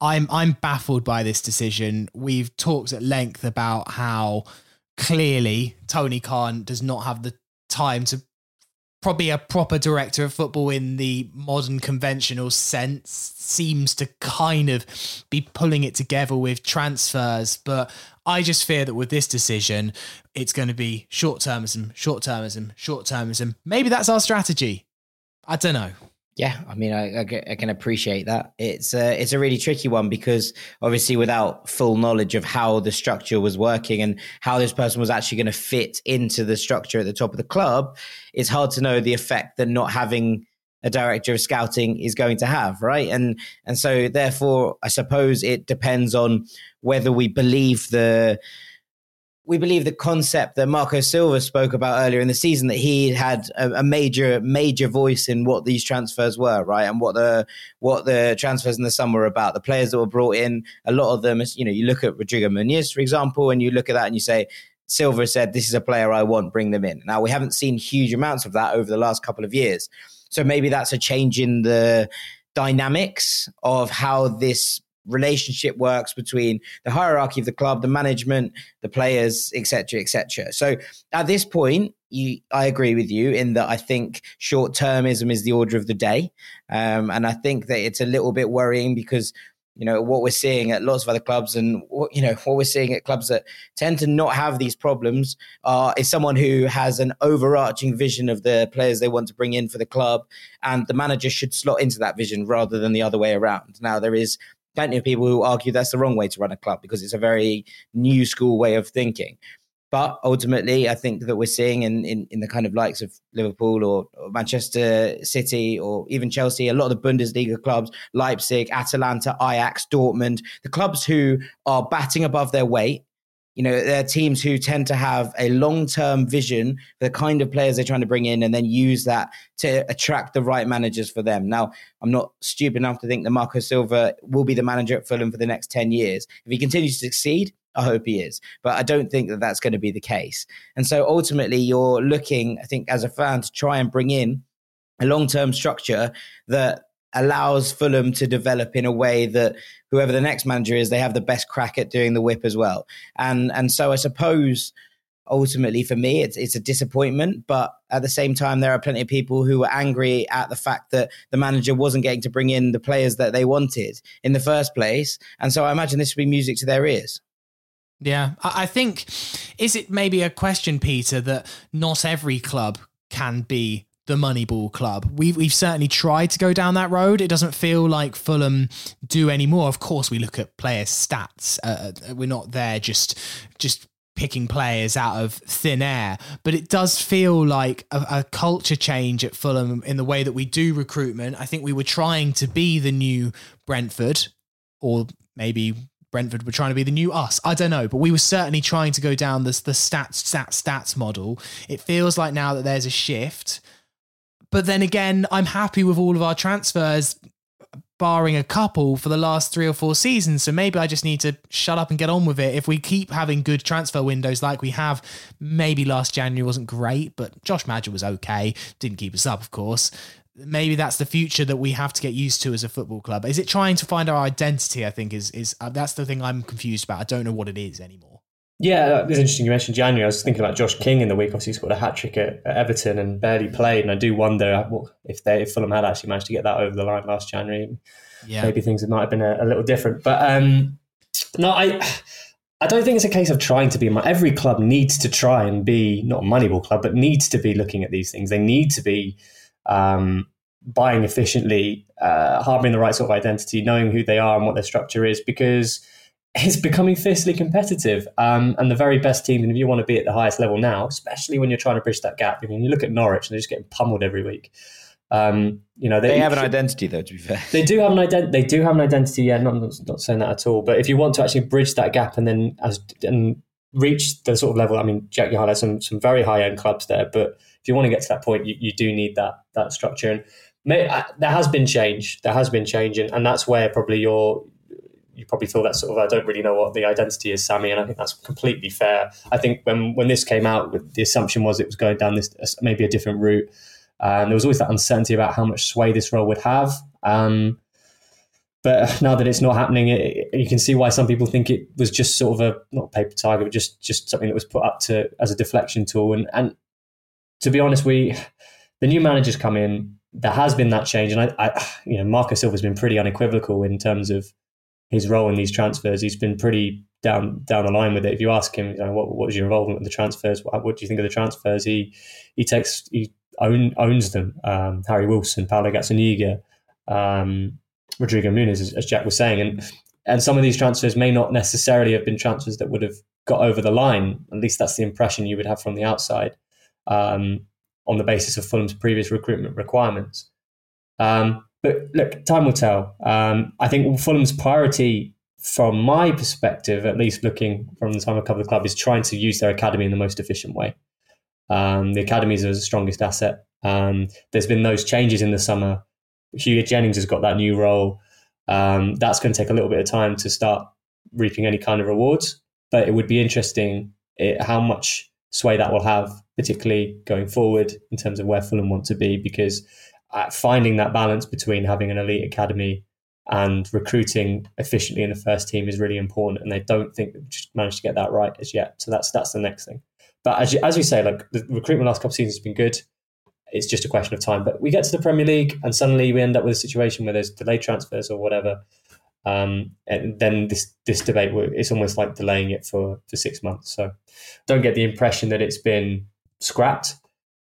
I'm I'm baffled by this decision. We've talked at length about how clearly Tony Khan does not have the time to probably a proper director of football in the modern conventional sense seems to kind of be pulling it together with transfers but I just fear that with this decision, it's going to be short termism, short termism, short termism. Maybe that's our strategy. I don't know. Yeah, I mean, I, I, can appreciate that. It's a, it's a really tricky one because obviously, without full knowledge of how the structure was working and how this person was actually going to fit into the structure at the top of the club, it's hard to know the effect that not having a director of scouting is going to have, right? And and so therefore, I suppose it depends on whether we believe the we believe the concept that Marco Silva spoke about earlier in the season that he had a, a, major major voice in what these transfers were, right, and what the what the transfers in the summer were about. The players that were brought in, a lot of them, you know, you look at Rodrigo Muniz, for example, and you look at that and you say. Silva said, "This is a player I want. Bring them in." Now we haven't seen huge amounts of that over the last couple of years, so maybe that's a change in the dynamics of how this relationship works between the hierarchy of the club, the management, the players, etc., etc. So at this point, you, I agree with you in that I think short termism is the order of the day, um, and I think that it's a little bit worrying because you know what we're seeing at lots of other clubs and what you know what we're seeing at clubs that tend to not have these problems uh, is someone who has an overarching vision of the players they want to bring in for the club and the manager should slot into that vision rather than the other way around now there is plenty of people who argue that's the wrong way to run a club because it's a very new school way of thinking. But ultimately, I think that we're seeing in, in, in the kind of likes of Liverpool or, or, Manchester City or even Chelsea, a lot of the Bundesliga clubs, Leipzig, Atalanta, Ajax, Dortmund, the clubs who are batting above their weight you know, they're teams who tend to have a long term vision the kind of players they're trying to bring in and then use that to attract the right managers for them. Now, I'm not stupid enough to think that Marco Silva will be the manager at Fulham for the next 10 years. If he continues to succeed, I hope he is. But I don't think that that's going to be the case. And so ultimately, you're looking, I think, as a fan to try and bring in a long term structure that allows Fulham to develop in a way that whoever the next manager is, they have the best crack at doing the whip as well. And and so I suppose ultimately for me, it's it's a disappointment. But at the same time, there are plenty of people who were angry at the fact that the manager wasn't getting to bring in the players that they wanted in the first place. And so I imagine this would be music to their ears. Yeah, I think is it maybe a question, Peter, that not every club can be the Moneyball club. We've we've certainly tried to go down that road. It doesn't feel like Fulham do anymore. Of course, we look at players' stats. Uh, uh, we're not there just just picking players out of thin air, but it does feel like a, a, culture change at Fulham in the way that we do recruitment. I think we were trying to be the new Brentford, or maybe Brentford were trying to be the new us. I don't know, but we were certainly trying to go down this the stats stats stats model. It feels like now that there's a shift. But then again, I'm happy with all of our transfers, barring a couple for the last three or four seasons. So maybe I just need to shut up and get on with it. If we keep having good transfer windows like we have, maybe last January wasn't great, but Josh Maja was okay. Didn't keep us up, of course maybe that's the future that we have to get used to as a football club. Is it trying to find our identity? I think is is uh, that's the thing I'm confused about. I don't know what it is anymore. Yeah, it's interesting you mentioned January. I was thinking about Josh King in the week. Obviously, he scored a hat trick at, at, Everton and barely played. And I do wonder if they if Fulham had actually managed to get that over the line last January. Yeah. maybe things might have been a, a little different. But um, no, I. I don't think it's a case of trying to be. my Every club needs to try and be not a Moneyball club, but needs to be looking at these things. They need to be um, buying efficiently, uh, harboring the right sort of identity, knowing who they are and what their structure is, because it's becoming fiercely competitive. Um, and the very best team, and if you want to be at the highest level now, especially when you're trying to bridge that gap, I mean, you look at Norwich and they're just getting pummeled every week. Um, you know, they, they, have an identity, though. To be fair, they do have an identity. They do have an identity. Yeah, not, not, not saying that at all. But if you want to actually bridge that gap and then as and reach the sort of level, I mean, Jack, you highlight some some very high end clubs there, but if you want to get to that point, you, you do need that that structure. And may, uh, there has been change. There has been change, and, and that's where probably you're you probably feel that sort of I don't really know what the identity is, Sammy, and I think that's completely fair. I think when when this came out, the assumption was it was going down this maybe a different route. and there was always that uncertainty about how much sway this role would have. Um, but now that it's not happening, it, you can see why some people think it was just sort of a not a paper tiger, but just just something that was put up to as a deflection tool. And and to be honest, we the new managers come in. There has been that change, and I, I you know, Marco Silva's been pretty unequivocal in terms of his role in these transfers. He's been pretty down down the line with it. If you ask him, you know, what what was your involvement with the transfers? What, what, do you think of the transfers? He he takes he own, owns them. Um, Harry Wilson, Paulo Gazzaniga, um, Rodrigo Muniz, as, as, Jack was saying, and and some of these transfers may not necessarily have been transfers that would have got over the line. At least that's the impression you would have from the outside um, on the basis of Fulham's previous recruitment requirements. Um, but look, time will tell. Um, I think Fulham's priority, from my perspective, at least looking from the time I cover the club, is trying to use their academy in the most efficient way. Um, the academy is the strongest asset. Um, there's been those changes in the summer. Huw Jennings has got that new role. Um, that's going to take a little bit of time to start reaping any kind of rewards. But it would be interesting it, eh, how much sway that will have, particularly going forward in terms of where Fulham want to be, because finding that balance between having an elite academy and recruiting efficiently in the first team is really important. And they don't think they've managed to get that right as yet. So that's that's the next thing. But as you, as you say, like the recruitment last couple of seasons has been good. It's just a question of time. But we get to the Premier League and suddenly we end up with a situation where there's delayed transfers or whatever. Um, and then this this debate it's almost like delaying it for for six months. So don't get the impression that it's been scrapped,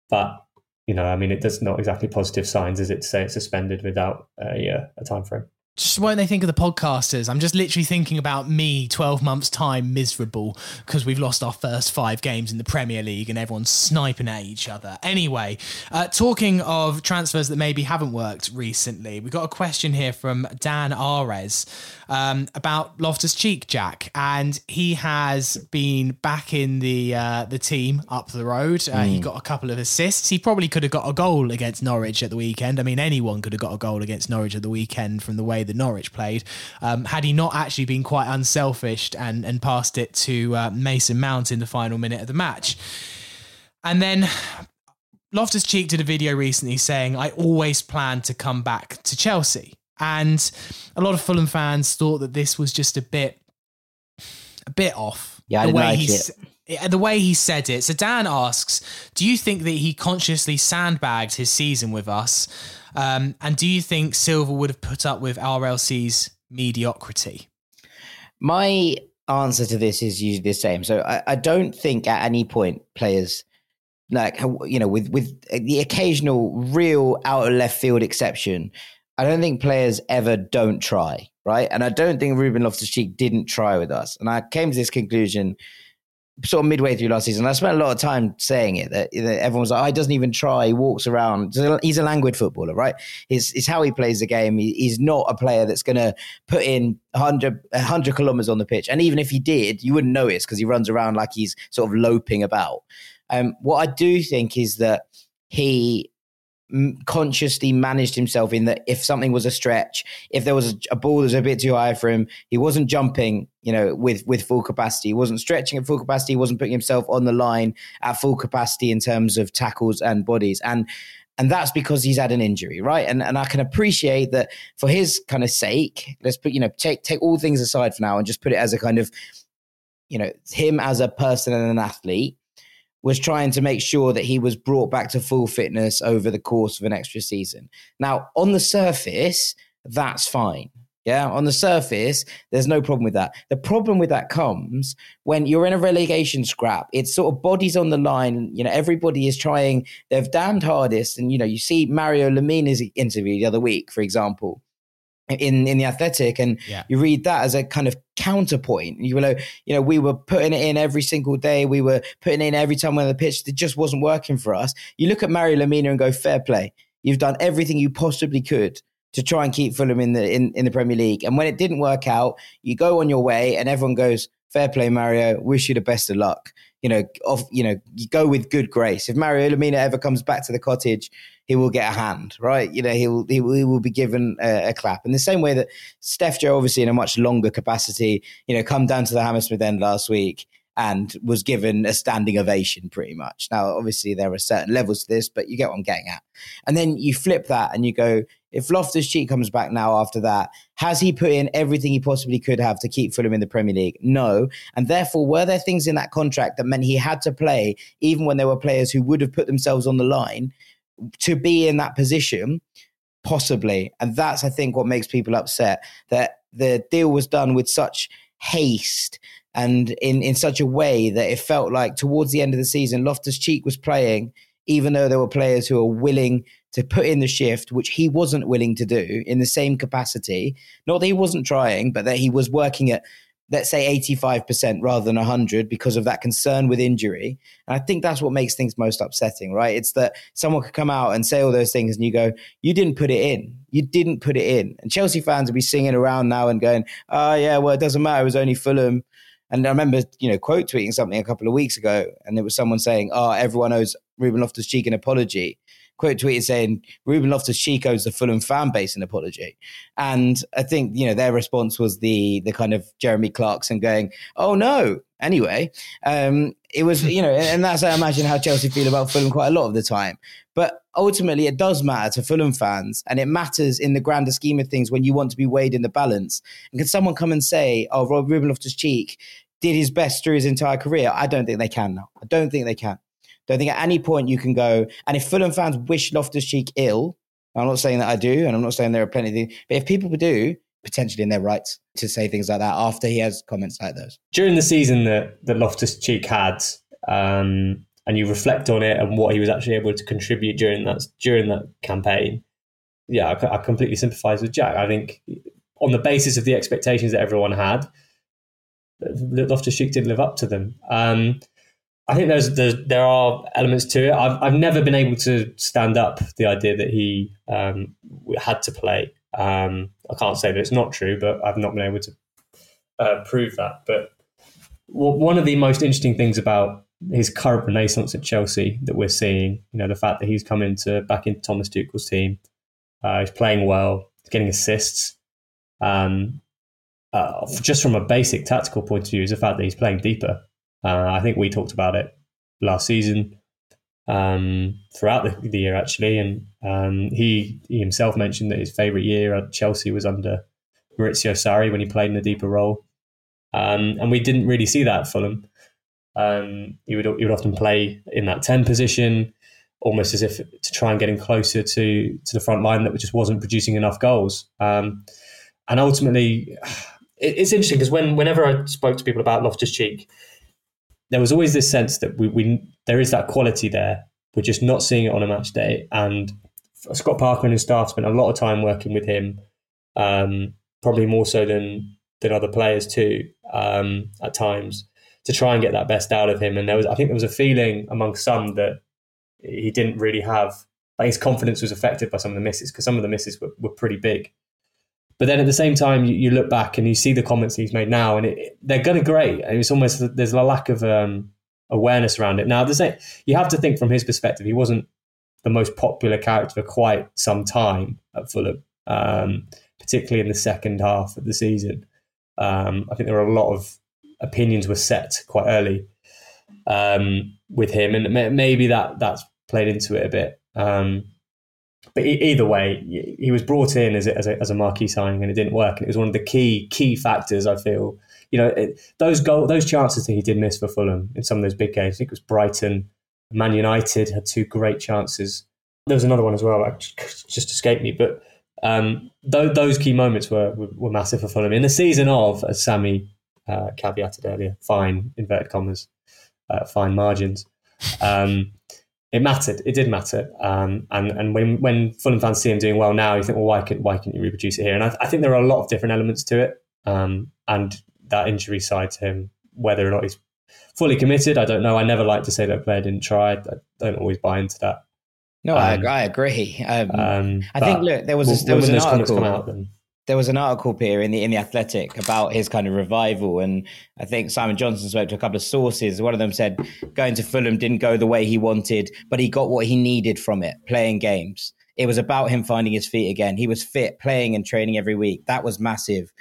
but you know, I mean, it does not exactly positive signs, is it, to say it's suspended without a, uh, a time frame just won't they think of the podcasters? I'm just literally thinking about me 12 months' time miserable because we've lost our first five games in the Premier League and everyone's sniping at each other. Anyway, uh, talking of transfers that maybe haven't worked recently, we've got a question here from Dan Ares um, about Loftus Cheek Jack, and he has been back in the uh, the team up the road. Uh, mm. He got a couple of assists. He probably could have got a goal against Norwich at the weekend. I mean, anyone could have got a goal against Norwich at the weekend from the way that Norwich played. Um, had he not actually been quite unselfish and and passed it to uh, Mason Mount in the final minute of the match. And then Loftus Cheek did a video recently saying, I always plan to come back to Chelsea. And a lot of Fulham fans thought that this was just a bit a bit off. Yeah, I the way like it. The way he said it. So Dan asks, do you think that he consciously sandbagged his season with us? Um, and do you think Silva would have put up with RLC's mediocrity? My answer to this is usually the same. So I, I don't think at any point players like you know with with the occasional real out of left field exception i don't think players ever don't try right and i don't think ruben loftus-cheek didn't try with us and i came to this conclusion sort of midway through last season i spent a lot of time saying it that, that everyone's like oh, he doesn't even try. He walks around. He's a languid footballer right? It's, how he plays the game. He, he's not a player that's going to put in 100, 100 kilometers on the pitch. And even if he did you wouldn't notice because he runs around like he's sort of loping about. Um, what I do think is that he consciously managed himself in that if something was a stretch, if there was a, a, ball that was a bit too high for him, he wasn't jumping, you know, with with full capacity. He wasn't stretching at full capacity. He wasn't putting himself on the line at full capacity in terms of tackles and bodies. And and that's because he's had an injury, right? And and I can appreciate that for his kind of sake. Let's put, you know, take take all things aside for now and just put it as a kind of, you know, him as a person and an athlete was trying to make sure that he was brought back to full fitness over the course of an extra season. Now, on the surface, that's fine. Yeah, on the surface, there's no problem with that. The problem with that comes when you're in a relegation scrap. It's sort of bodies on the line. You know, everybody is trying their damned hardest. And, you know, you see Mario Lemina's interview the other week, for example, in in the athletic and yeah. you read that as a kind of counterpoint. You were like you know we were putting it in every single day. We were putting in every time on the pitch. It just wasn't working for us. You look at Mario Lemina and go fair play. You've done everything you possibly could to try and keep Fulham in the in, in the Premier League. And when it didn't work out you go on your way and everyone goes fair play Mario. Wish you the best of luck. You know off you know you go with good grace. If Mario Lemina ever comes back to the cottage he will get a hand, right? You know, he will he will, he will be given a, a, clap in the same way that Steph Joe, obviously in a much longer capacity, you know, come down to the Hammersmith end last week and was given a standing ovation pretty much. Now, obviously, there are certain levels to this, but you get what I'm getting at. And then you flip that and you go, if Loftus Cheek comes back now after that, has he put in everything he possibly could have to keep Fulham in the Premier League? No. And therefore, were there things in that contract that meant he had to play, even when there were players who would have put themselves on the line? To be in that position, possibly. And that's, I think, what makes people upset that the deal was done with such haste and in, in such a way that it felt like towards the end of the season, Loftus Cheek was playing, even though there were players who were willing to put in the shift, which he wasn't willing to do in the same capacity. Not that he wasn't trying, but that he was working at let's say 85% rather than 100 because of that concern with injury. And I think that's what makes things most upsetting, right? It's that someone could come out and say all those things and you go, you didn't put it in. You didn't put it in. And Chelsea fans will be singing around now and going, oh, yeah, well, it doesn't matter. It was only Fulham. And I remember, you know, quote tweeting something a couple of weeks ago, and there was someone saying, "Oh, everyone owes Ruben Loftus Cheek an apology." Quote tweeted saying Ruben Loftus Cheek owes the Fulham fan base an apology, and I think you know their response was the the kind of Jeremy Clarkson going, "Oh no." Anyway, um, it was you know, and that's I imagine how Chelsea feel about Fulham quite a lot of the time. But ultimately, it does matter to Fulham fans, and it matters in the grander scheme of things when you want to be weighed in the balance. And can someone come and say, "Oh, Ruben Loftus Cheek did his best through his entire career"? I don't think they can now. I don't think they can. Don't think at any point you can go. And if Fulham fans wish Loftus Cheek ill, I'm not saying that I do, and I'm not saying there are plenty of things, but if people do, potentially in their rights to say things like that after he has comments like those. During the season that, that Loftus Cheek had, um, and you reflect on it and what he was actually able to contribute during that during that campaign, yeah, I, I completely sympathise with Jack. I think on the basis of the expectations that everyone had, Loftus Cheek didn't live up to them. Um, I think there's, there's, there are elements to it. I've I've never been able to stand up the idea that he um, had to play. Um, I can't say that it's not true, but I've not been able to uh, prove that. But one of the most interesting things about his current renaissance at Chelsea that we're seeing, you know, the fact that he's come into back into Thomas Tuchel's team, uh, he's playing well, he's getting assists. Um, uh, just from a basic tactical point of view, is the fact that he's playing deeper. Uh, I think we talked about it last season, um, throughout the, the, year actually, and um, he, he himself mentioned that his favourite year at Chelsea was under Maurizio Sarri when he played in a deeper role, um, and we didn't really see that at Fulham. Um, he would he would often play in that ten position, almost as if to try and get him closer to to the front line that just wasn't producing enough goals. Um, and ultimately, it, it's interesting because when whenever I spoke to people about Loftus Cheek, there was always this sense that we, we there is that quality there. We're just not seeing it on a match day. And Scott Parker and his staff spent a lot of time working with him, um, probably more so than than other players too um, at times to try and get that best out of him. And there was, I think, there was a feeling among some that he didn't really have like his confidence was affected by some of the misses because some of the misses were, were pretty big. But then at the same time, you, you look back and you see the comments he's made now, and it, they're going to great. It's almost there's a lack of um, awareness around it. Now, there's a, you have to think from his perspective, he wasn't the most popular character for quite some time at Fulham, um, particularly in the second half of the season. Um, I think there were a lot of opinions were set quite early um, with him, and maybe that that's played into it a bit. But either way, he was brought in as a, as a, as a marquee signing, and it didn't work. And it was one of the key key factors. I feel, you know, it, those goal those chances that he did miss for Fulham in some of those big games. I think it was Brighton, Man United had two great chances. There was another one as well, that just escaped me. But um, th- those key moments were, were, were massive for Fulham in the season of, as Sammy uh, caveated earlier, fine inverted commas, uh, fine margins. Um, it mattered. It did matter. Um, and and when when Fulham fans see him doing well now, you think, well, why can why can't you reproduce it here? And I, I think there are a lot of different elements to it. Um, and that injury side to him, whether or not he's fully committed, I don't know. I never like to say that a player didn't try. I don't always buy into that. No, um, I, I agree. Um, um, I think look, there was a, there was an article. Out, there was an article here in the in the Athletic about his kind of revival, and I think Simon Johnson spoke to a couple of sources. One of them said going to Fulham didn't go the way he wanted, but he got what he needed from it, playing games. It was about him finding his feet again. He was fit, playing and training every week. That was massive.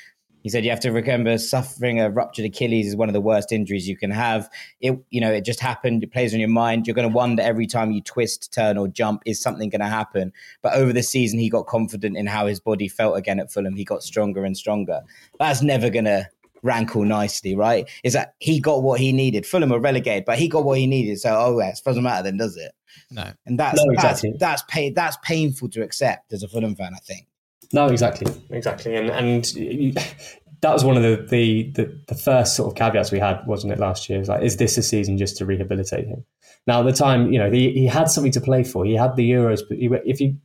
He said you have to remember suffering a ruptured Achilles is one of the worst injuries you can have. It, you know, it just happened. It plays on your mind. You're going to wonder every time you twist, turn, or jump, is something going to happen? But over the season, he got confident in how his body felt again at Fulham. He got stronger and stronger. That's never going to rankle nicely, right? Is that he got what he needed. Fulham were relegated, but he got what he needed. So, oh, yeah, it doesn't matter then, does it? No. And that's no, exactly. that's that's, pay, that's painful to accept as a Fulham fan, I think. No, exactly, exactly, and and you, that was one of the, the, the the first sort of caveats we had, wasn't it? Last year, it was like, is this a season just to rehabilitate him? Now, at the time, you know, he, he had something to play for. He had the Euros, but he, if you,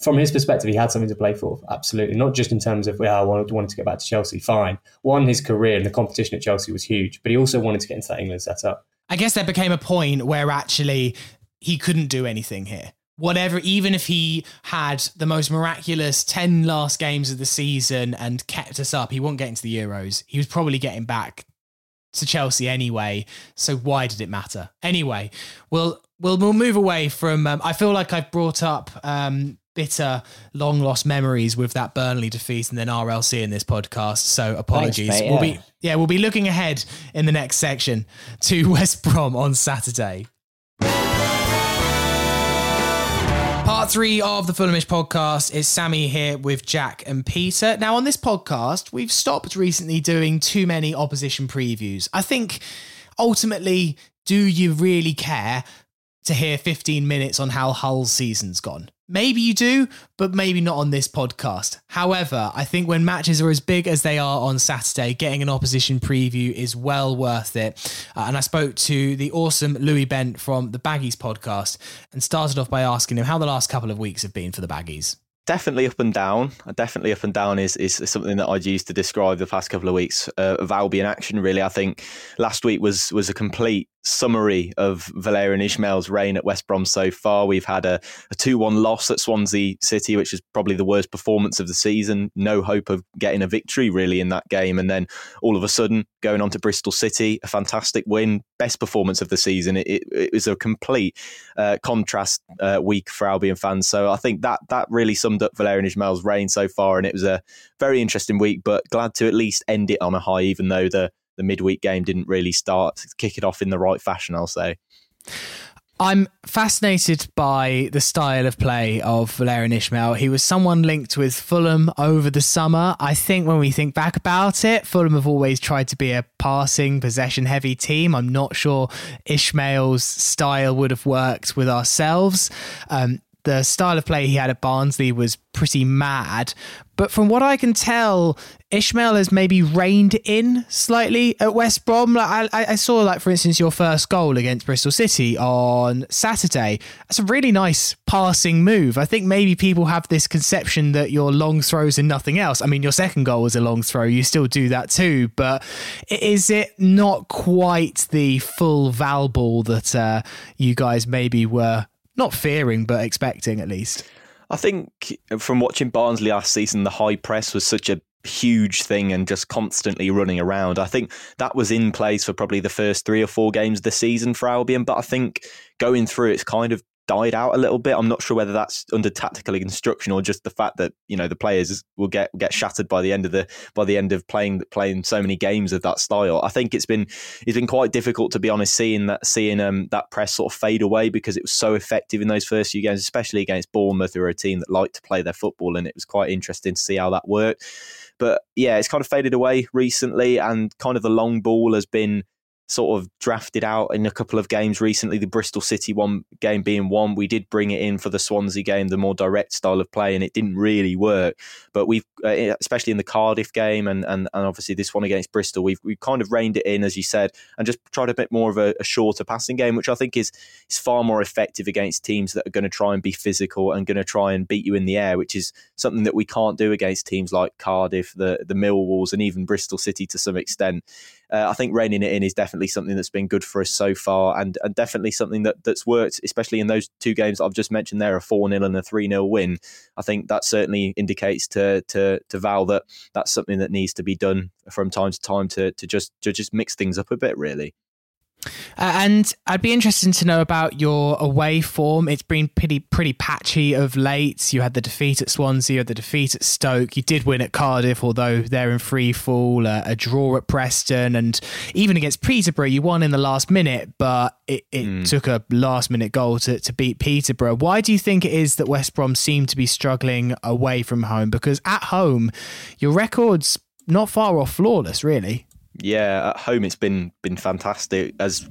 from his perspective, he had something to play for. Absolutely, not just in terms of, well, I wanted, wanted to get back to Chelsea. Fine, one, his career and the competition at Chelsea was huge, but he also wanted to get into that England setup. I guess there became a point where actually he couldn't do anything here whatever, even if he had the most miraculous 10 last games of the season and kept us up, he won't get into the Euros. He was probably getting back to Chelsea anyway. So why did it matter? Anyway, we'll we'll, we'll move away from. Um, I feel like I've brought up um, bitter, long lost memories with that Burnley defeat and then RLC in this podcast. So apologies. Thanks, mate, yeah. We'll be yeah, we'll be looking ahead in the next section to West Brom on Saturday. Three of the Fulhamish podcast is Sammy here with Jack and Peter. Now, on this podcast, we've stopped recently doing too many opposition previews. I think ultimately, do you really care to hear 15 minutes on how Hull's season's gone? Maybe you do, but maybe not on this podcast. However, I think when matches are as big as they are on Saturday, getting an opposition preview is well worth it. Uh, and I spoke to the awesome Louis Bent from the Baggies podcast and started off by asking him how the last couple of weeks have been for the Baggies definitely up and down. Definitely up and down is, is something that I'd use to describe the past couple of weeks uh, of Albion action. Really, I think last week was was a complete summary of Valérien Ismaël's reign at West Brom so far. We've had a, a 2 1 loss at Swansea City, which is probably the worst performance of the season. No hope of getting a victory really in that game. And then all of a sudden, going on to Bristol City, a fantastic win, best performance of the season. It, it, it was a complete uh, contrast uh, week for Albion fans. So I think that that really summed up Valérien Ismaël's reign so far. And it was a very interesting week, but glad to at least end it on a high, even though the the midweek game didn't really start kick it off in the right fashion. I'll say. I'm fascinated by the style of play of Valérien Ishmael. He was someone linked with Fulham over the summer. I think when we think back about it, Fulham have always tried to be a passing, possession heavy team. I'm not sure Ishmael's style would have worked with ourselves. Um, the style of play he had at Barnsley was pretty mad. But from what I can tell, Ismaël has maybe reined in slightly at West Brom. Like I, I, saw, like for instance, your first goal against Bristol City on Saturday. That's a really nice passing move. I think maybe people have this conception that your long throws and nothing else. I mean, your second goal was a long throw. You still do that too, but is it not quite the full Val ball that uh, you guys maybe were not fearing, but expecting at least. I think uh, from watching Barnsley last season, the high press was such a huge thing and just constantly running around. I think that was in place for probably the first three or four games of the season for Albion, but I think going through it's kind of died out a little bit. I'm not sure whether that's under tactical instruction or just the fact that you know the players will get get shattered by the end of the by the end of playing playing so many games of that style. I think it's been it's been quite difficult to be honest seeing that seeing um, that press sort of fade away because it was so effective in those first few games, especially against Bournemouth, who are a team that like to play their football, and it was quite interesting to see how that worked. But yeah, it's kind of faded away recently, and kind of the long ball has been sort of drafted out in a couple of games recently. The Bristol City one game being one, we did bring it in for the Swansea game, the more direct style of play, and it didn't really work. But we've, uh, especially in the Cardiff game, and, and and obviously this one against Bristol, we've we kind of reined it in, as you said, and just tried a bit more of a, a shorter passing game, which I think is is far more effective against teams that are going to try and be physical and going to try and beat you in the air, which is something that we can't do against teams like Cardiff, the the Millwalls, and even Bristol City to some extent uh, I think reining it in is definitely something that's been good for us so far, and, and definitely something that, that's worked, especially in those two games I've just mentioned. There a four 0 and a three 0 win. I think that certainly indicates to to to Val that that's something that needs to be done from time to time to to just to just mix things up a bit, really. Uh, and I'd be interested to know about your away form. It's been pretty pretty patchy of late. You had the defeat at Swansea, you had the defeat at Stoke. You did win at Cardiff, although they're in free fall. Uh, a draw at Preston, and even against Peterborough, you won in the last minute, but it, it mm. took a last minute goal to, to beat Peterborough. Why do you think it is that West Brom seem to be struggling away from home? Because at home, your record's not far off flawless, really. Yeah, at home it's been been fantastic. As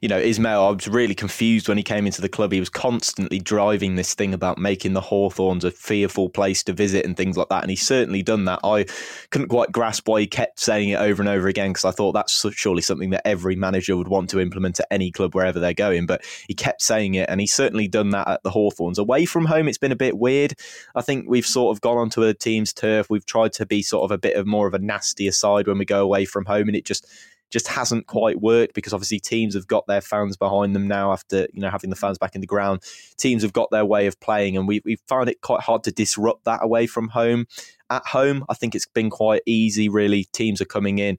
you know, Ismaël, I was really confused when he came into the club. He was constantly driving this thing about making the Hawthorns a fearful place to visit and things like that. And he's certainly done that. I couldn't quite grasp why he kept saying it over and over again because I thought that's surely something that every manager would want to implement at any club wherever they're going. But he kept saying it and he's certainly done that at the Hawthorns. Away from home, it's been a bit weird. I think we've sort of gone onto a team's turf. We've tried to be sort of a bit of more of a nastier side when we go away from home and it just just hasn't quite worked because obviously teams have got their fans behind them now after you know having the fans back in the ground. Teams have got their way of playing, and we we found it quite hard to disrupt that away from home. At home, I think it's been quite easy. Really, teams are coming in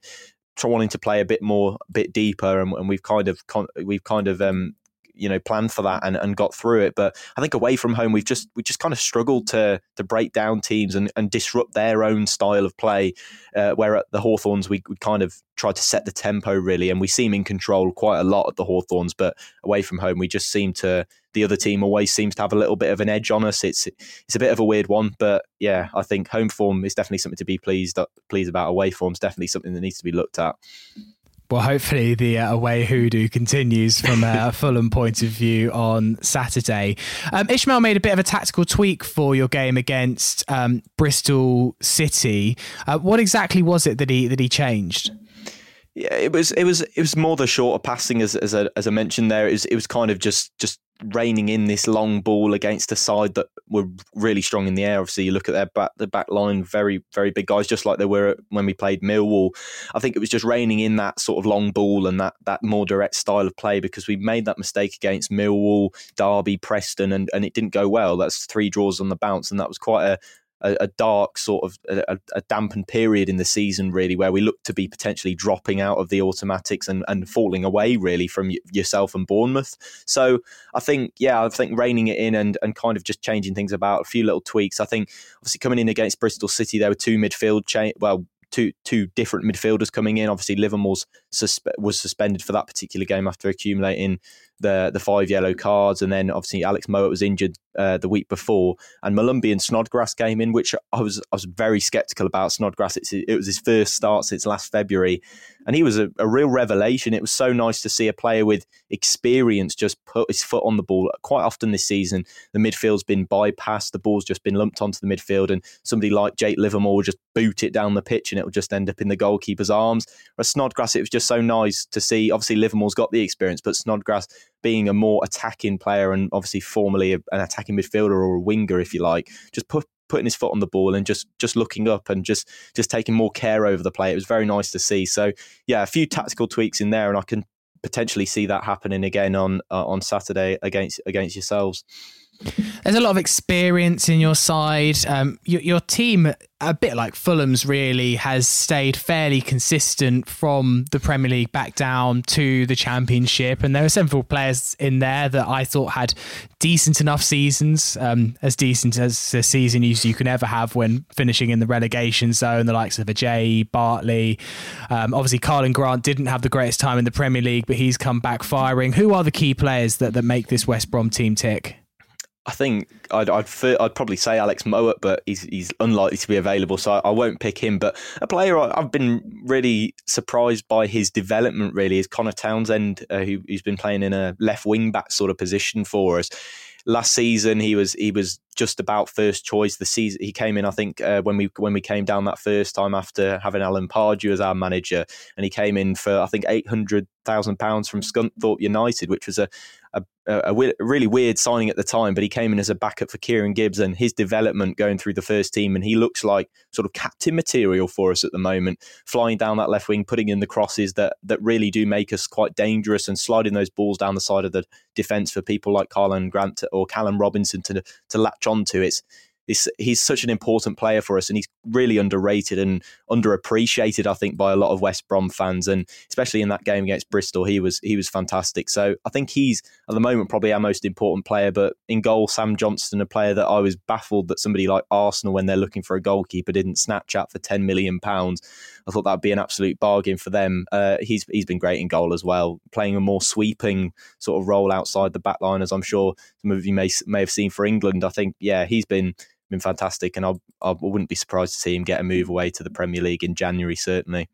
wanting to play a bit more, a bit deeper, and, and we've kind of we've kind of um, you know planned for that and, and got through it. But I think away from home we've just we just kind of struggled to to break down teams and, and disrupt their own style of play. Uh, where at the Hawthorns we, we kind of tried to set the tempo really, and we seem in control quite a lot at the Hawthorns. But away from home we just seem to the other team always seems to have a little bit of an edge on us. It's it's a bit of a weird one, but yeah, I think home form is definitely something to be pleased pleased about. Away form is definitely something that needs to be looked at. Well, hopefully the uh, away hoodoo continues from a Fulham point of view on Saturday. Um, Ismaël made a bit of a tactical tweak for your game against um, Bristol City. Uh, what exactly was it that he that he changed? Yeah, it was it was it was more the shorter passing as as I, as I mentioned there. It was it was kind of just just reining in this long ball against a side that were really strong in the air. Obviously, you look at their back, the back line, very, very big guys, just like they were when we played Millwall. I think it was just reining in that sort of long ball and that that more direct style of play because we made that mistake against Millwall, Derby, Preston, and, and it didn't go well. That's three draws on the bounce, and that was quite a, a, a dark sort of a, a, dampened period in the season, really, where we look to be potentially dropping out of the automatics and, and falling away really from y- yourself and Bournemouth. So I think, yeah, I think reining it in and, and kind of just changing things about, a few little tweaks. I think obviously coming in against Bristol City, there were two midfield change. Well, two two different midfielders coming in. Obviously, Livermore's suspe- was suspended for that particular game after accumulating the the five yellow cards, and then obviously Alex Mowatt was injured uh, the week before, and Molumby and Snodgrass came in, which I was I was very sceptical about Snodgrass. It's, it was his first start since last February, and he was a, a, real revelation. It was so nice to see a player with experience just put his foot on the ball. Quite often this season, the midfield's been bypassed, the ball's just been lumped onto the midfield, and somebody like Jake Livermore will just boot it down the pitch, and it will just end up in the goalkeeper's arms. Whereas Snodgrass, it was just so nice to see. Obviously, Livermore's got the experience, but Snodgrass being a more attacking player and obviously formerly an attacking midfielder or a winger, if you like, just put putting his foot on the ball and just just looking up and just just taking more care over the play. It was very nice to see. So yeah, a few tactical tweaks in there, and I can potentially see that happening again on uh, on Saturday against against yourselves. There's a lot of experience in your side. Um, your, your, team, a bit like Fulham's, really has stayed fairly consistent from the Premier League back down to the Championship. And there are several players in there that I thought had decent enough seasons, um, as decent as a season you, you can ever have when finishing in the relegation zone. The likes of Ajayi, Bartley, um, obviously Karlan Grant didn't have the greatest time in the Premier League, but he's come back firing. Who are the key players that that make this West Brom team tick? I think I'd I'd, I'd, probably say Alex Mowatt, but he's he's unlikely to be available, so I, I won't pick him. But a player I, have been really surprised by his development. Really, is Conor Townsend, uh, who, who's been playing in a left wing back sort of position for us. Last season, he was he was just about first choice. The season he came in, I think, uh, when we when we came down that first time after having Alan Pardew as our manager, and he came in for I think eight hundred thousand pounds from Scunthorpe United, which was a a, a, a, really weird signing at the time, but he came in as a backup for Kieran Gibbs and his development going through the first team. And he looks like sort of captain material for us at the moment, flying down that left wing, putting in the crosses that, that really do make us quite dangerous and sliding those balls down the side of the defence for people like Karlan Grant or Callum Robinson to, to latch onto. It's, he's, he's such an important player for us and he's really underrated and underappreciated I think by a lot of West Brom fans and especially in that game against Bristol he was he was fantastic. So I think he's at the moment probably our most important player but in goal Sam Johnstone, a player that I was baffled that somebody like Arsenal when they're looking for a goalkeeper didn't snatch up for 10 million pounds. I thought that'd be an absolute bargain for them. Uh, he's he's been great in goal as well playing a more sweeping sort of role outside the back line as I'm sure some of you may may have seen for England. I think yeah he's been been fantastic, and I, I wouldn't be surprised to see him get a move away to the Premier League in January. Certainly.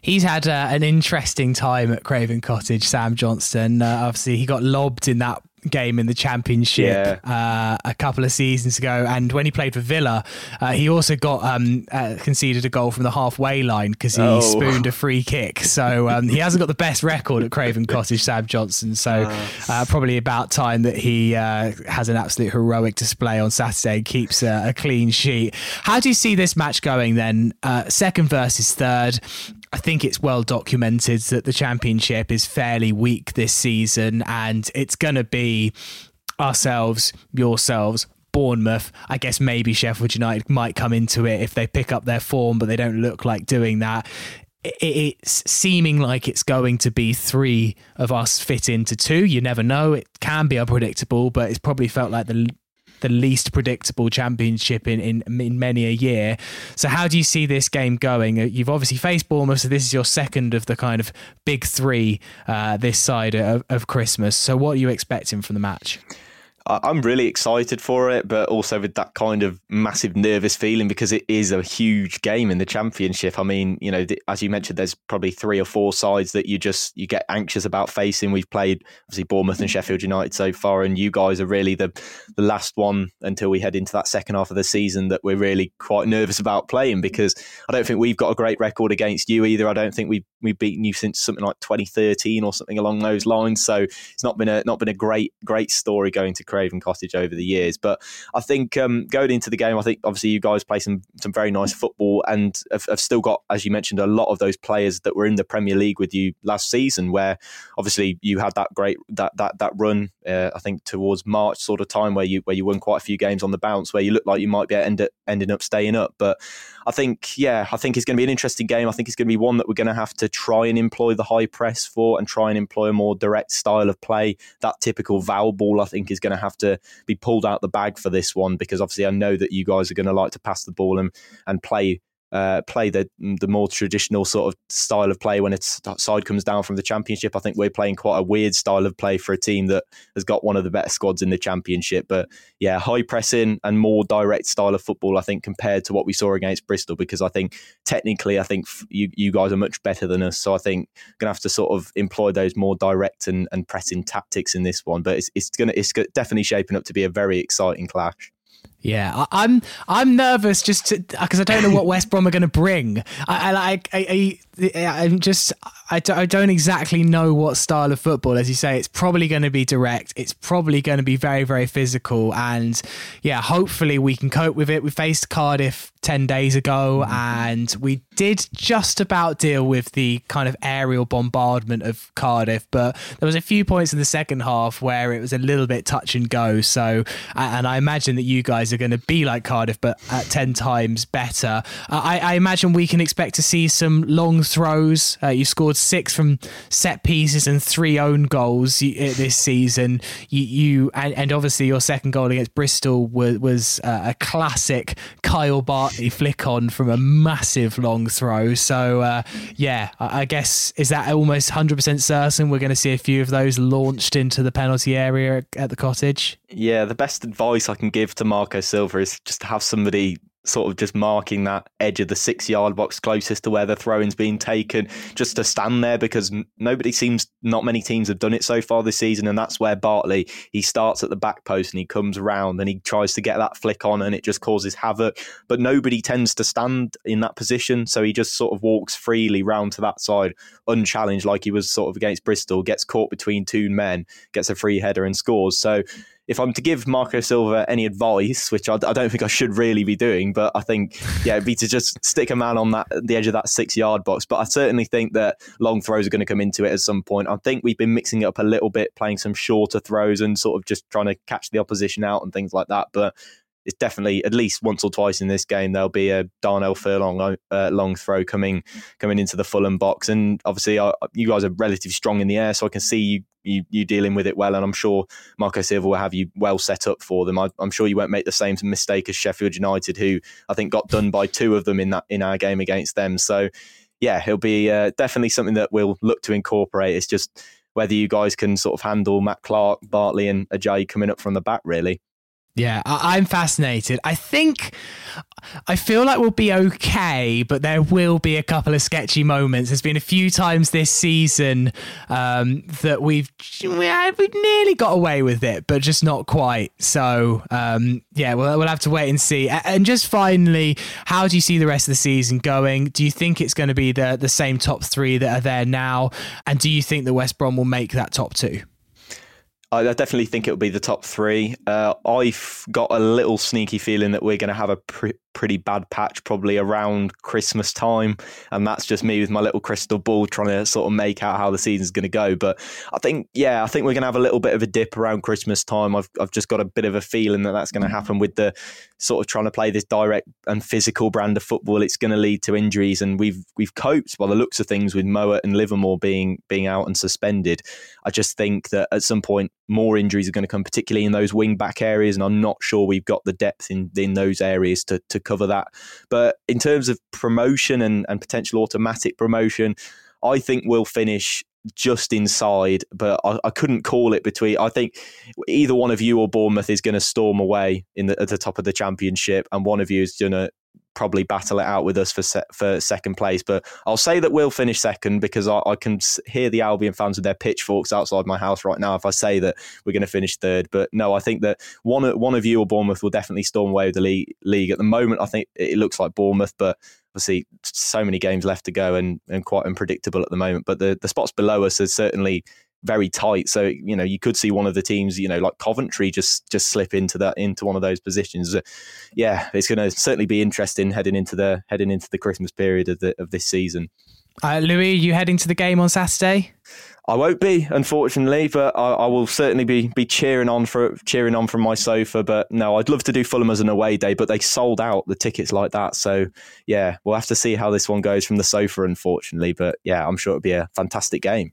He's had uh, an interesting time at Craven Cottage, Sam Johnstone. Uh, obviously, he got lobbed in that game in the championship yeah. uh, a couple of seasons ago and when he played for Villa uh, he also got um, uh, conceded a goal from the halfway line because he oh. spooned a free kick so um, he hasn't got the best record at Craven Cottage Sam Johnstone. so uh, probably about time that he uh, has an absolute heroic display on Saturday and keeps a, a clean sheet how do you see this match going then uh, second versus third I think it's well documented that the championship is fairly weak this season, and it's going to be ourselves, yourselves, Bournemouth. I guess maybe Sheffield United might come into it if they pick up their form, but they don't look like doing that. It's seeming like it's going to be three of us fit into two. You never know. It can be unpredictable, but it's probably felt like the the least predictable championship in, in, in many a year. So, how do you see this game going? Uh, you've obviously faced Bournemouth, so this is your second of the kind of big three uh, this side of, of Christmas. So, what are you expecting from the match? I'm really excited for it, but also with that kind of massive nervous feeling because it is a huge game in the championship. I mean, you know, as you mentioned, there's probably three or four sides that you just you get anxious about facing. We've played obviously Bournemouth and Sheffield United so far, and you guys are really the the last one until we head into that second half of the season that we're really quite nervous about playing because I don't think we've got a great record against you either. I don't think we've we've beaten you since something like 2013 or something along those lines. So it's not been a not been a great great story going to Craven Cottage over the years. But I think um, going into the game, I think obviously you guys play some some very nice football and have, have, still got, as you mentioned, a lot of those players that were in the Premier League with you last season, where obviously you had that great that that that run. Uh, I think towards March sort of time where you where you won quite a few games on the bounce, where you looked like you might be end, up, ending up staying up. But I think yeah, I think it's going to be an interesting game. I think it's going to be one that we're going to have to try and employ the high press for and try and employ a more direct style of play. That typical Val ball, I think, is going to have to be pulled out the bag for this one because obviously I know that you guys are going to like to pass the ball and, and play uh, play the the more traditional sort of style of play when its side comes down from the championship. I think we're playing quite a weird style of play for a team that has got one of the better squads in the championship. But yeah, high pressing and more direct style of football. I think compared to what we saw against Bristol, because I think technically, I think you you guys are much better than us. So I think gonna have to sort of employ those more direct and, and pressing tactics in this one. But it's it's gonna it's definitely shaping up to be a very exciting clash. Yeah, I, am I'm nervous just because I don't know what West Brom are going to bring. I, I, I, I, am just I, I don't exactly know what style of football. As you say, it's probably going to be direct. It's probably going to be very very physical, and yeah, hopefully we can cope with it. We faced Cardiff 10 days ago mm-hmm. and we did just about deal with the kind of aerial bombardment of Cardiff but there was a few points in the second half where it was a little bit touch and go so and I imagine that you guys are going to be like Cardiff but at 10 times better I, I imagine we can expect to see some long throws uh, you scored six from set pieces and three own goals this season you, you and, and obviously your second goal against Bristol was, was uh, a classic Kyle Bartley flick on from a massive long throw. So uh, yeah, I, I, guess is that almost hundred percent certain we're going to see a few of those launched into the penalty area at the cottage. Yeah, the best advice I can give to Marco Silva is just to have somebody sort of just marking that edge of the six yard box closest to where the throw-in's being taken, just to stand there because nobody seems, not many teams have done it so far this season, and that's where Bartley he starts at the back post and he comes around and he tries to get that flick on and it just causes havoc. But nobody tends to stand in that position, so he just sort of walks freely round to that side, unchallenged, like he was sort of against Bristol, gets caught between two men, gets a free header and scores. So if I'm to give Marco Silva any advice, which I, I, don't think I should really be doing, but I think yeah, it'd be to just stick a man on that the edge of that six yard box. But I certainly think that long throws are going to come into it at some point. I think we've been mixing it up a little bit, playing some shorter throws and sort of just trying to catch the opposition out and things like that. But it's definitely at least once or twice in this game there'll be a Darnell Furlong uh, long throw coming coming into the Fulham box, and obviously uh, you guys are relatively strong in the air, so I can see you, you you dealing with it well, and I'm sure Marco Silva will have you well set up for them. I, am sure you won't make the same mistake as Sheffield United, who I think got done by two of them in that in our game against them. So yeah, it'll be uh, definitely something that we'll look to incorporate. It's just whether you guys can sort of handle Matt Clarke, Bartley, and Ajayi coming up from the back, really. Yeah, I- am fascinated. I think I feel like we'll be okay, but there will be a couple of sketchy moments. There's been a few times this season um, that we've we've nearly got away with it, but just not quite. So um, yeah, we'll, we'll have to wait and see. And just finally, how do you see the rest of the season going? Do you think it's going to be the the same top three that are there now? And do you think that West Brom will make that top two? I definitely think it'll be the top three. Uh, I've got a little sneaky feeling that we're going to have a pre- pretty bad patch probably around Christmas time. And that's just me with my little crystal ball trying to sort of make out how the season's going to go. But I think, yeah, I think we're going to have a little bit of a dip around Christmas time. I've, I've just got a bit of a feeling that that's going to happen with the sort of trying to play this direct and physical brand of football. It's going to lead to injuries. And we've, we've coped by the looks of things with Mowatt and Livermore being, being out and suspended. I just think that at some point, more injuries are going to come, particularly in those wing back areas. And I'm not sure we've got the depth in, in those areas to, to cover that. But in terms of promotion and, and potential automatic promotion, I think we'll finish just inside, but I, I, couldn't call it between. I think either one of you or Bournemouth is going to storm away in the, at the top of the championship, and one of you is going to probably battle it out with us for se- for second place. But I'll say that we'll finish second because I, I, can hear the Albion fans with their pitchforks outside my house right now. If I say that we're going to finish third, but no, I think that one one of you or Bournemouth will definitely storm away with the league. League at the moment, I think it looks like Bournemouth, but obviously so many games left to go and, and quite unpredictable at the moment. But the the spots below us are certainly very tight. So you know you could see one of the teams, you know, like Coventry, just just slip into that into one of those positions. Yeah, it's going to certainly be interesting heading into the heading into the Christmas period of the of this season. Uh, Louis, you heading to the game on Saturday? I won't be, unfortunately, but I, I, will certainly be be cheering on for cheering on from my sofa. But no, I'd love to do Fulham as an away day, but they sold out the tickets like that. So yeah, we'll have to see how this one goes from the sofa, unfortunately. But yeah, I'm sure it'll be a fantastic game.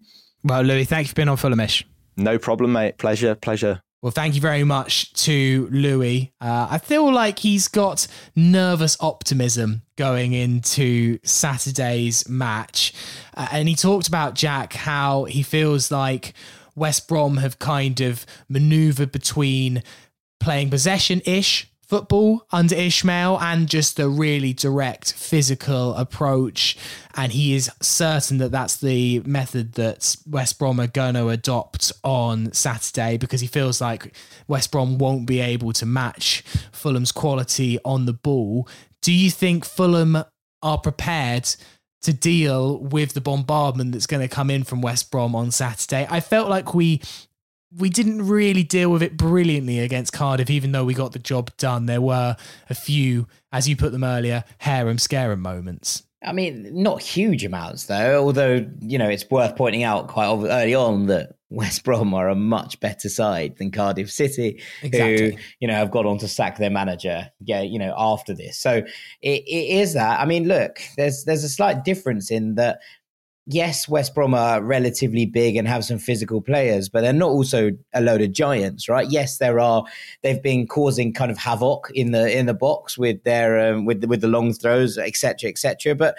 Well, Louis, thank you for being on Fulhamish. No problem, mate. Pleasure, pleasure. Well, thank you very much to Louis. Uh, I feel like he's got nervous optimism going into Saturday's match. Uh, and he talked about Jack, how he feels like West Brom have kind of maneuvered between playing possession ish football under Ismaël and just a really direct physical approach. And he is certain that that's the method that West Brom are going to adopt on Saturday because he feels like West Brom won't be able to match Fulham's quality on the ball. Do you think Fulham are prepared? To deal with the bombardment that's going to come in from West Brom on Saturday. I felt like we we didn't really deal with it brilliantly against Cardiff, even though we got the job done. There were a few, as you put them earlier, harem scarum moments. I mean, not huge amounts though. Although you know, it's worth pointing out quite early on that West Brom are a much better side than Cardiff City, exactly. who you know have got on to sack their manager. Yeah, you know after this, so it, it is that. I mean, look, there's there's a slight difference in that yes, West Brom are relatively big and have some physical players, but they're not also a load of giants, right? Yes, there are. They've been causing kind of havoc in the in the box with their um, with with the long throws, etc., etc. But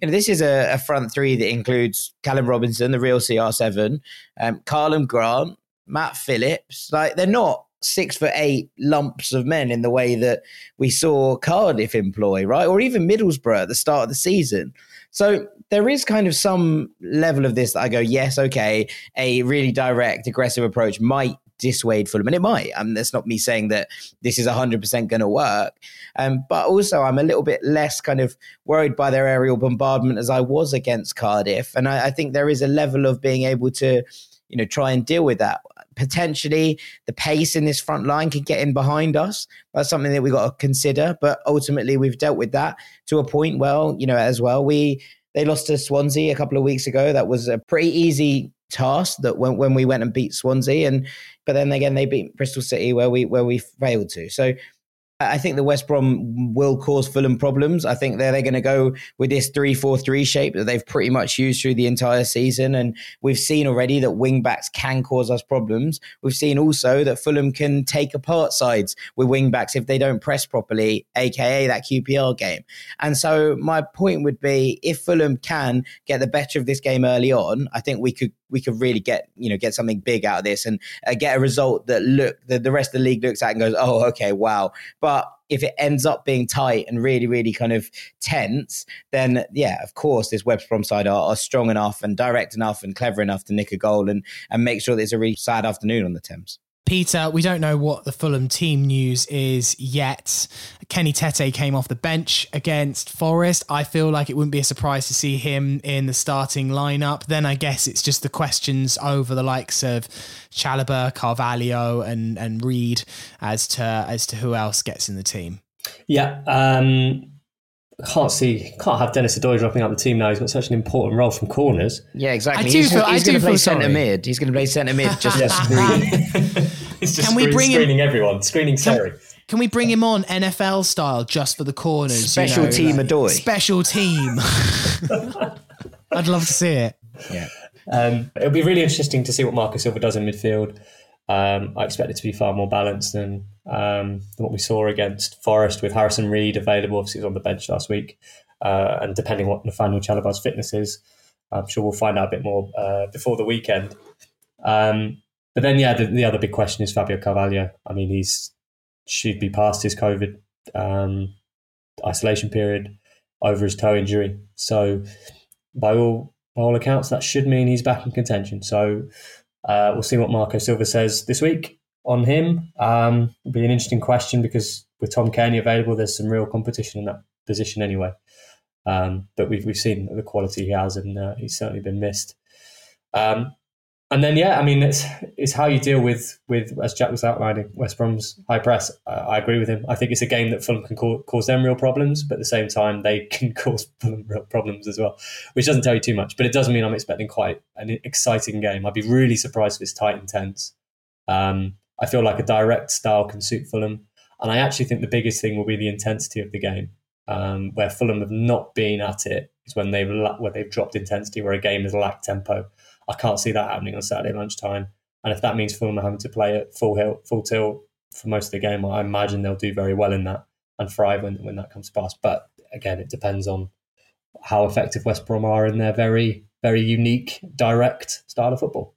you know, this is a, a, front three that includes Callum Robinson, the real CR7, um, Karlan Grant, Matt Phillips. Like they're not six for eight lumps of men in the way that we saw Cardiff employ, right? Or even Middlesbrough at the start of the season. So there is kind of some level of this that I go, yes, okay, a really direct, aggressive approach might dissuade Fulham, and it might. Um, that's not me saying that this is 100% going to work. Um, but also, I'm a little bit less kind of worried by their aerial bombardment as I was against Cardiff. And I, I think there is a level of being able to, you know, try and deal with that. Potentially, the pace in this front line could get in behind us. That's something that we've got to consider. But ultimately, we've dealt with that to a point. Well, you know, as well, we they lost to Swansea a couple of weeks ago. That was a pretty easy task that when, when we went and beat Swansea and but then again they beat Bristol City where we where we failed to. So I think the West Brom will cause Fulham problems. I think they're, they're going to go with this 3 4 3 shape that they've pretty much used through the entire season. And we've seen already that wing backs can cause us problems. We've seen also that Fulham can take apart sides with wing backs if they don't press properly, aka that QPR game. And so my point would be if Fulham can get the better of this game early on, I think we could we could really get you know get something big out of this and uh, get a result that look that the rest of the league looks at and goes, oh okay, wow. But if it ends up being tight and really, really kind of tense, then yeah, of course, this West Brom side are, are, strong enough and direct enough and clever enough to nick a goal and and make sure that it's a really sad afternoon on the Thames. Peter, we don't know what the Fulham team news is yet. Kenny Tete came off the bench against Forest. I feel like it wouldn't be a surprise to see him in the starting lineup. Then I guess it's just the questions over the likes of Chalobah, Carvalho, and and Reed as to as to who else gets in the team. Yeah, um, can't see, can't have Dennis Odoi dropping out the team now. He's got such an important role from corners. Yeah, exactly. I do he's, feel, he's going to play centre mid. He's going to play centre mid just as screening. he's just can we bring screening him, everyone, screening Terry. Can we bring him on NFL style just for the corners? Special you know, team like, Odoi. Special team. I'd love to see it. Yeah. Um, it'll be really interesting to see what Marco Silva does in midfield. Um, I expect it to be far more balanced than, um, than what we saw against Forest with Harrison Reed available. Obviously, he was on the bench last week. Uh, and depending what Nathaniel Chalobah's fitness is, I'm sure we'll find out a bit more uh, before the weekend. Um, but then, yeah, the, the, other big question is Fabio Carvalho. I mean, he's should be past his COVID um, isolation period over his toe injury. So, by all by all accounts, that should mean he's back in contention. So, uh, we'll see what Marco Silva says this week on him. Um, it'll be an interesting question because with Tom Cairney available, there's some real competition in that position anyway. Um, but we've we've seen the quality he has, and uh, he's certainly been missed. Um, and then, yeah, I mean, it's it's how you deal with with as Jack was outlining West Brom's high press. I, I agree with him. I think it's a game that Fulham can cause, them real problems, but at the same time, they can cause Fulham real problems as well, which doesn't tell you too much. But it doesn't mean I'm expecting quite an exciting game. I'd be really surprised if it's tight and tense. Um, I feel like a direct style can suit Fulham, and I actually think the biggest thing will be the intensity of the game. Um, where Fulham have not been at it is when they've where they've dropped intensity, where a game has lacked tempo I can't see that happening on Saturday lunchtime. And if that means Fulham having to play at full hill, full tilt for most of the game, I imagine they'll do very well in that and thrive when, when that comes to pass. But again, it depends on how effective West Brom are in their very, very unique, direct style of football.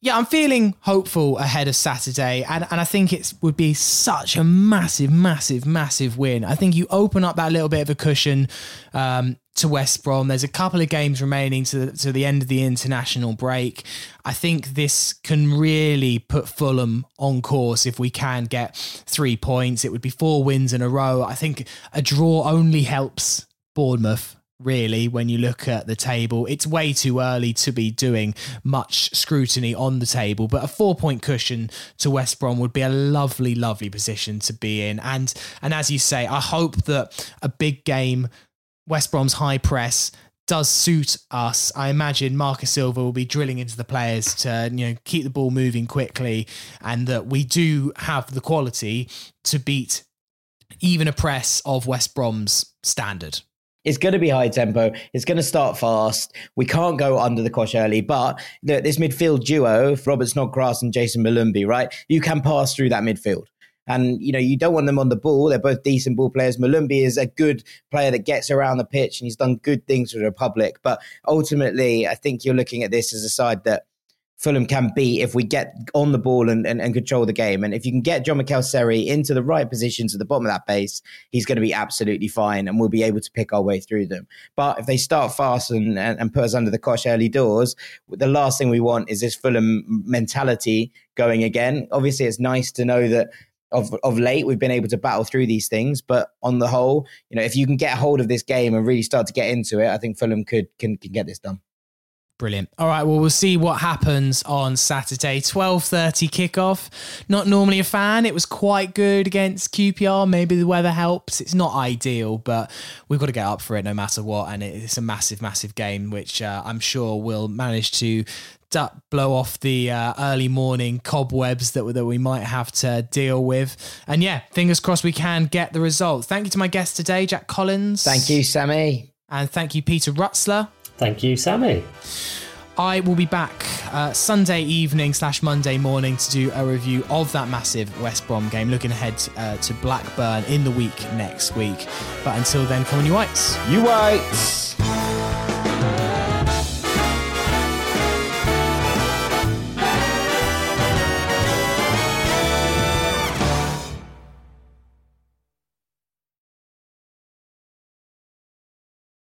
Yeah, I'm feeling hopeful ahead of Saturday, and, and I think it would be such a massive, massive, massive win. I think you open up that little bit of a cushion um, to West Brom. There's a couple of games remaining to the, to the end of the international break. I think this can really put Fulham on course if we can get three points. It would be four wins in a row. I think a draw only helps Bournemouth really when you look at the table it's way too early to be doing much scrutiny on the table but a four point cushion to west brom would be a lovely lovely position to be in and and as you say i hope that a big game West Brom's high press does suit us. I imagine Marcus Silva will be drilling into the players to you know keep the ball moving quickly, and that we do have the quality to beat even a press of West Brom's standard. It's going to be high tempo. It's going to start fast. We can't go under the cosh early, but this midfield duo, Robert Snodgrass and Jayson Molumby, right? You can pass through that midfield. And, you know, you don't want them on the ball. They're both decent ball players. Molumby is a good player that gets around the pitch and he's done good things for the Republic. But ultimately, I think you're looking at this as a side that Fulham can beat if we get on the ball and, and, and, control the game. And if you can get Jean Michel into the right positions at the bottom of that base, he's going to be absolutely fine and we'll be able to pick our way through them. But if they start fast and, and, and put us under the cosh early doors, the last thing we want is this Fulham mentality going again. Obviously, it's nice to know that of of late we've been able to battle through these things but on the whole you know if you can get a hold of this game and really start to get into it i think fulham could can, can get this done Brilliant. All right, well we'll see what happens on Saturday. 12:30 kickoff. Not normally a fan. It was quite good against QPR. Maybe the weather helps. It's not ideal, but we've got to get up for it no matter what and it's a massive massive game which uh, I'm sure we'll manage to blow off the uh, early morning cobwebs that, that we might have to deal with. And yeah, fingers crossed we can get the result. Thank you to my guest today, Jack Collins. Thank you, Sammy. And thank you, Peter Rutzler. Thank you, Sammy. I will be back uh, Sunday evening slash Monday morning to do a review of that massive West Brom game, looking ahead uh, to Blackburn in the week next week. But until then, come on, you whites. You whites.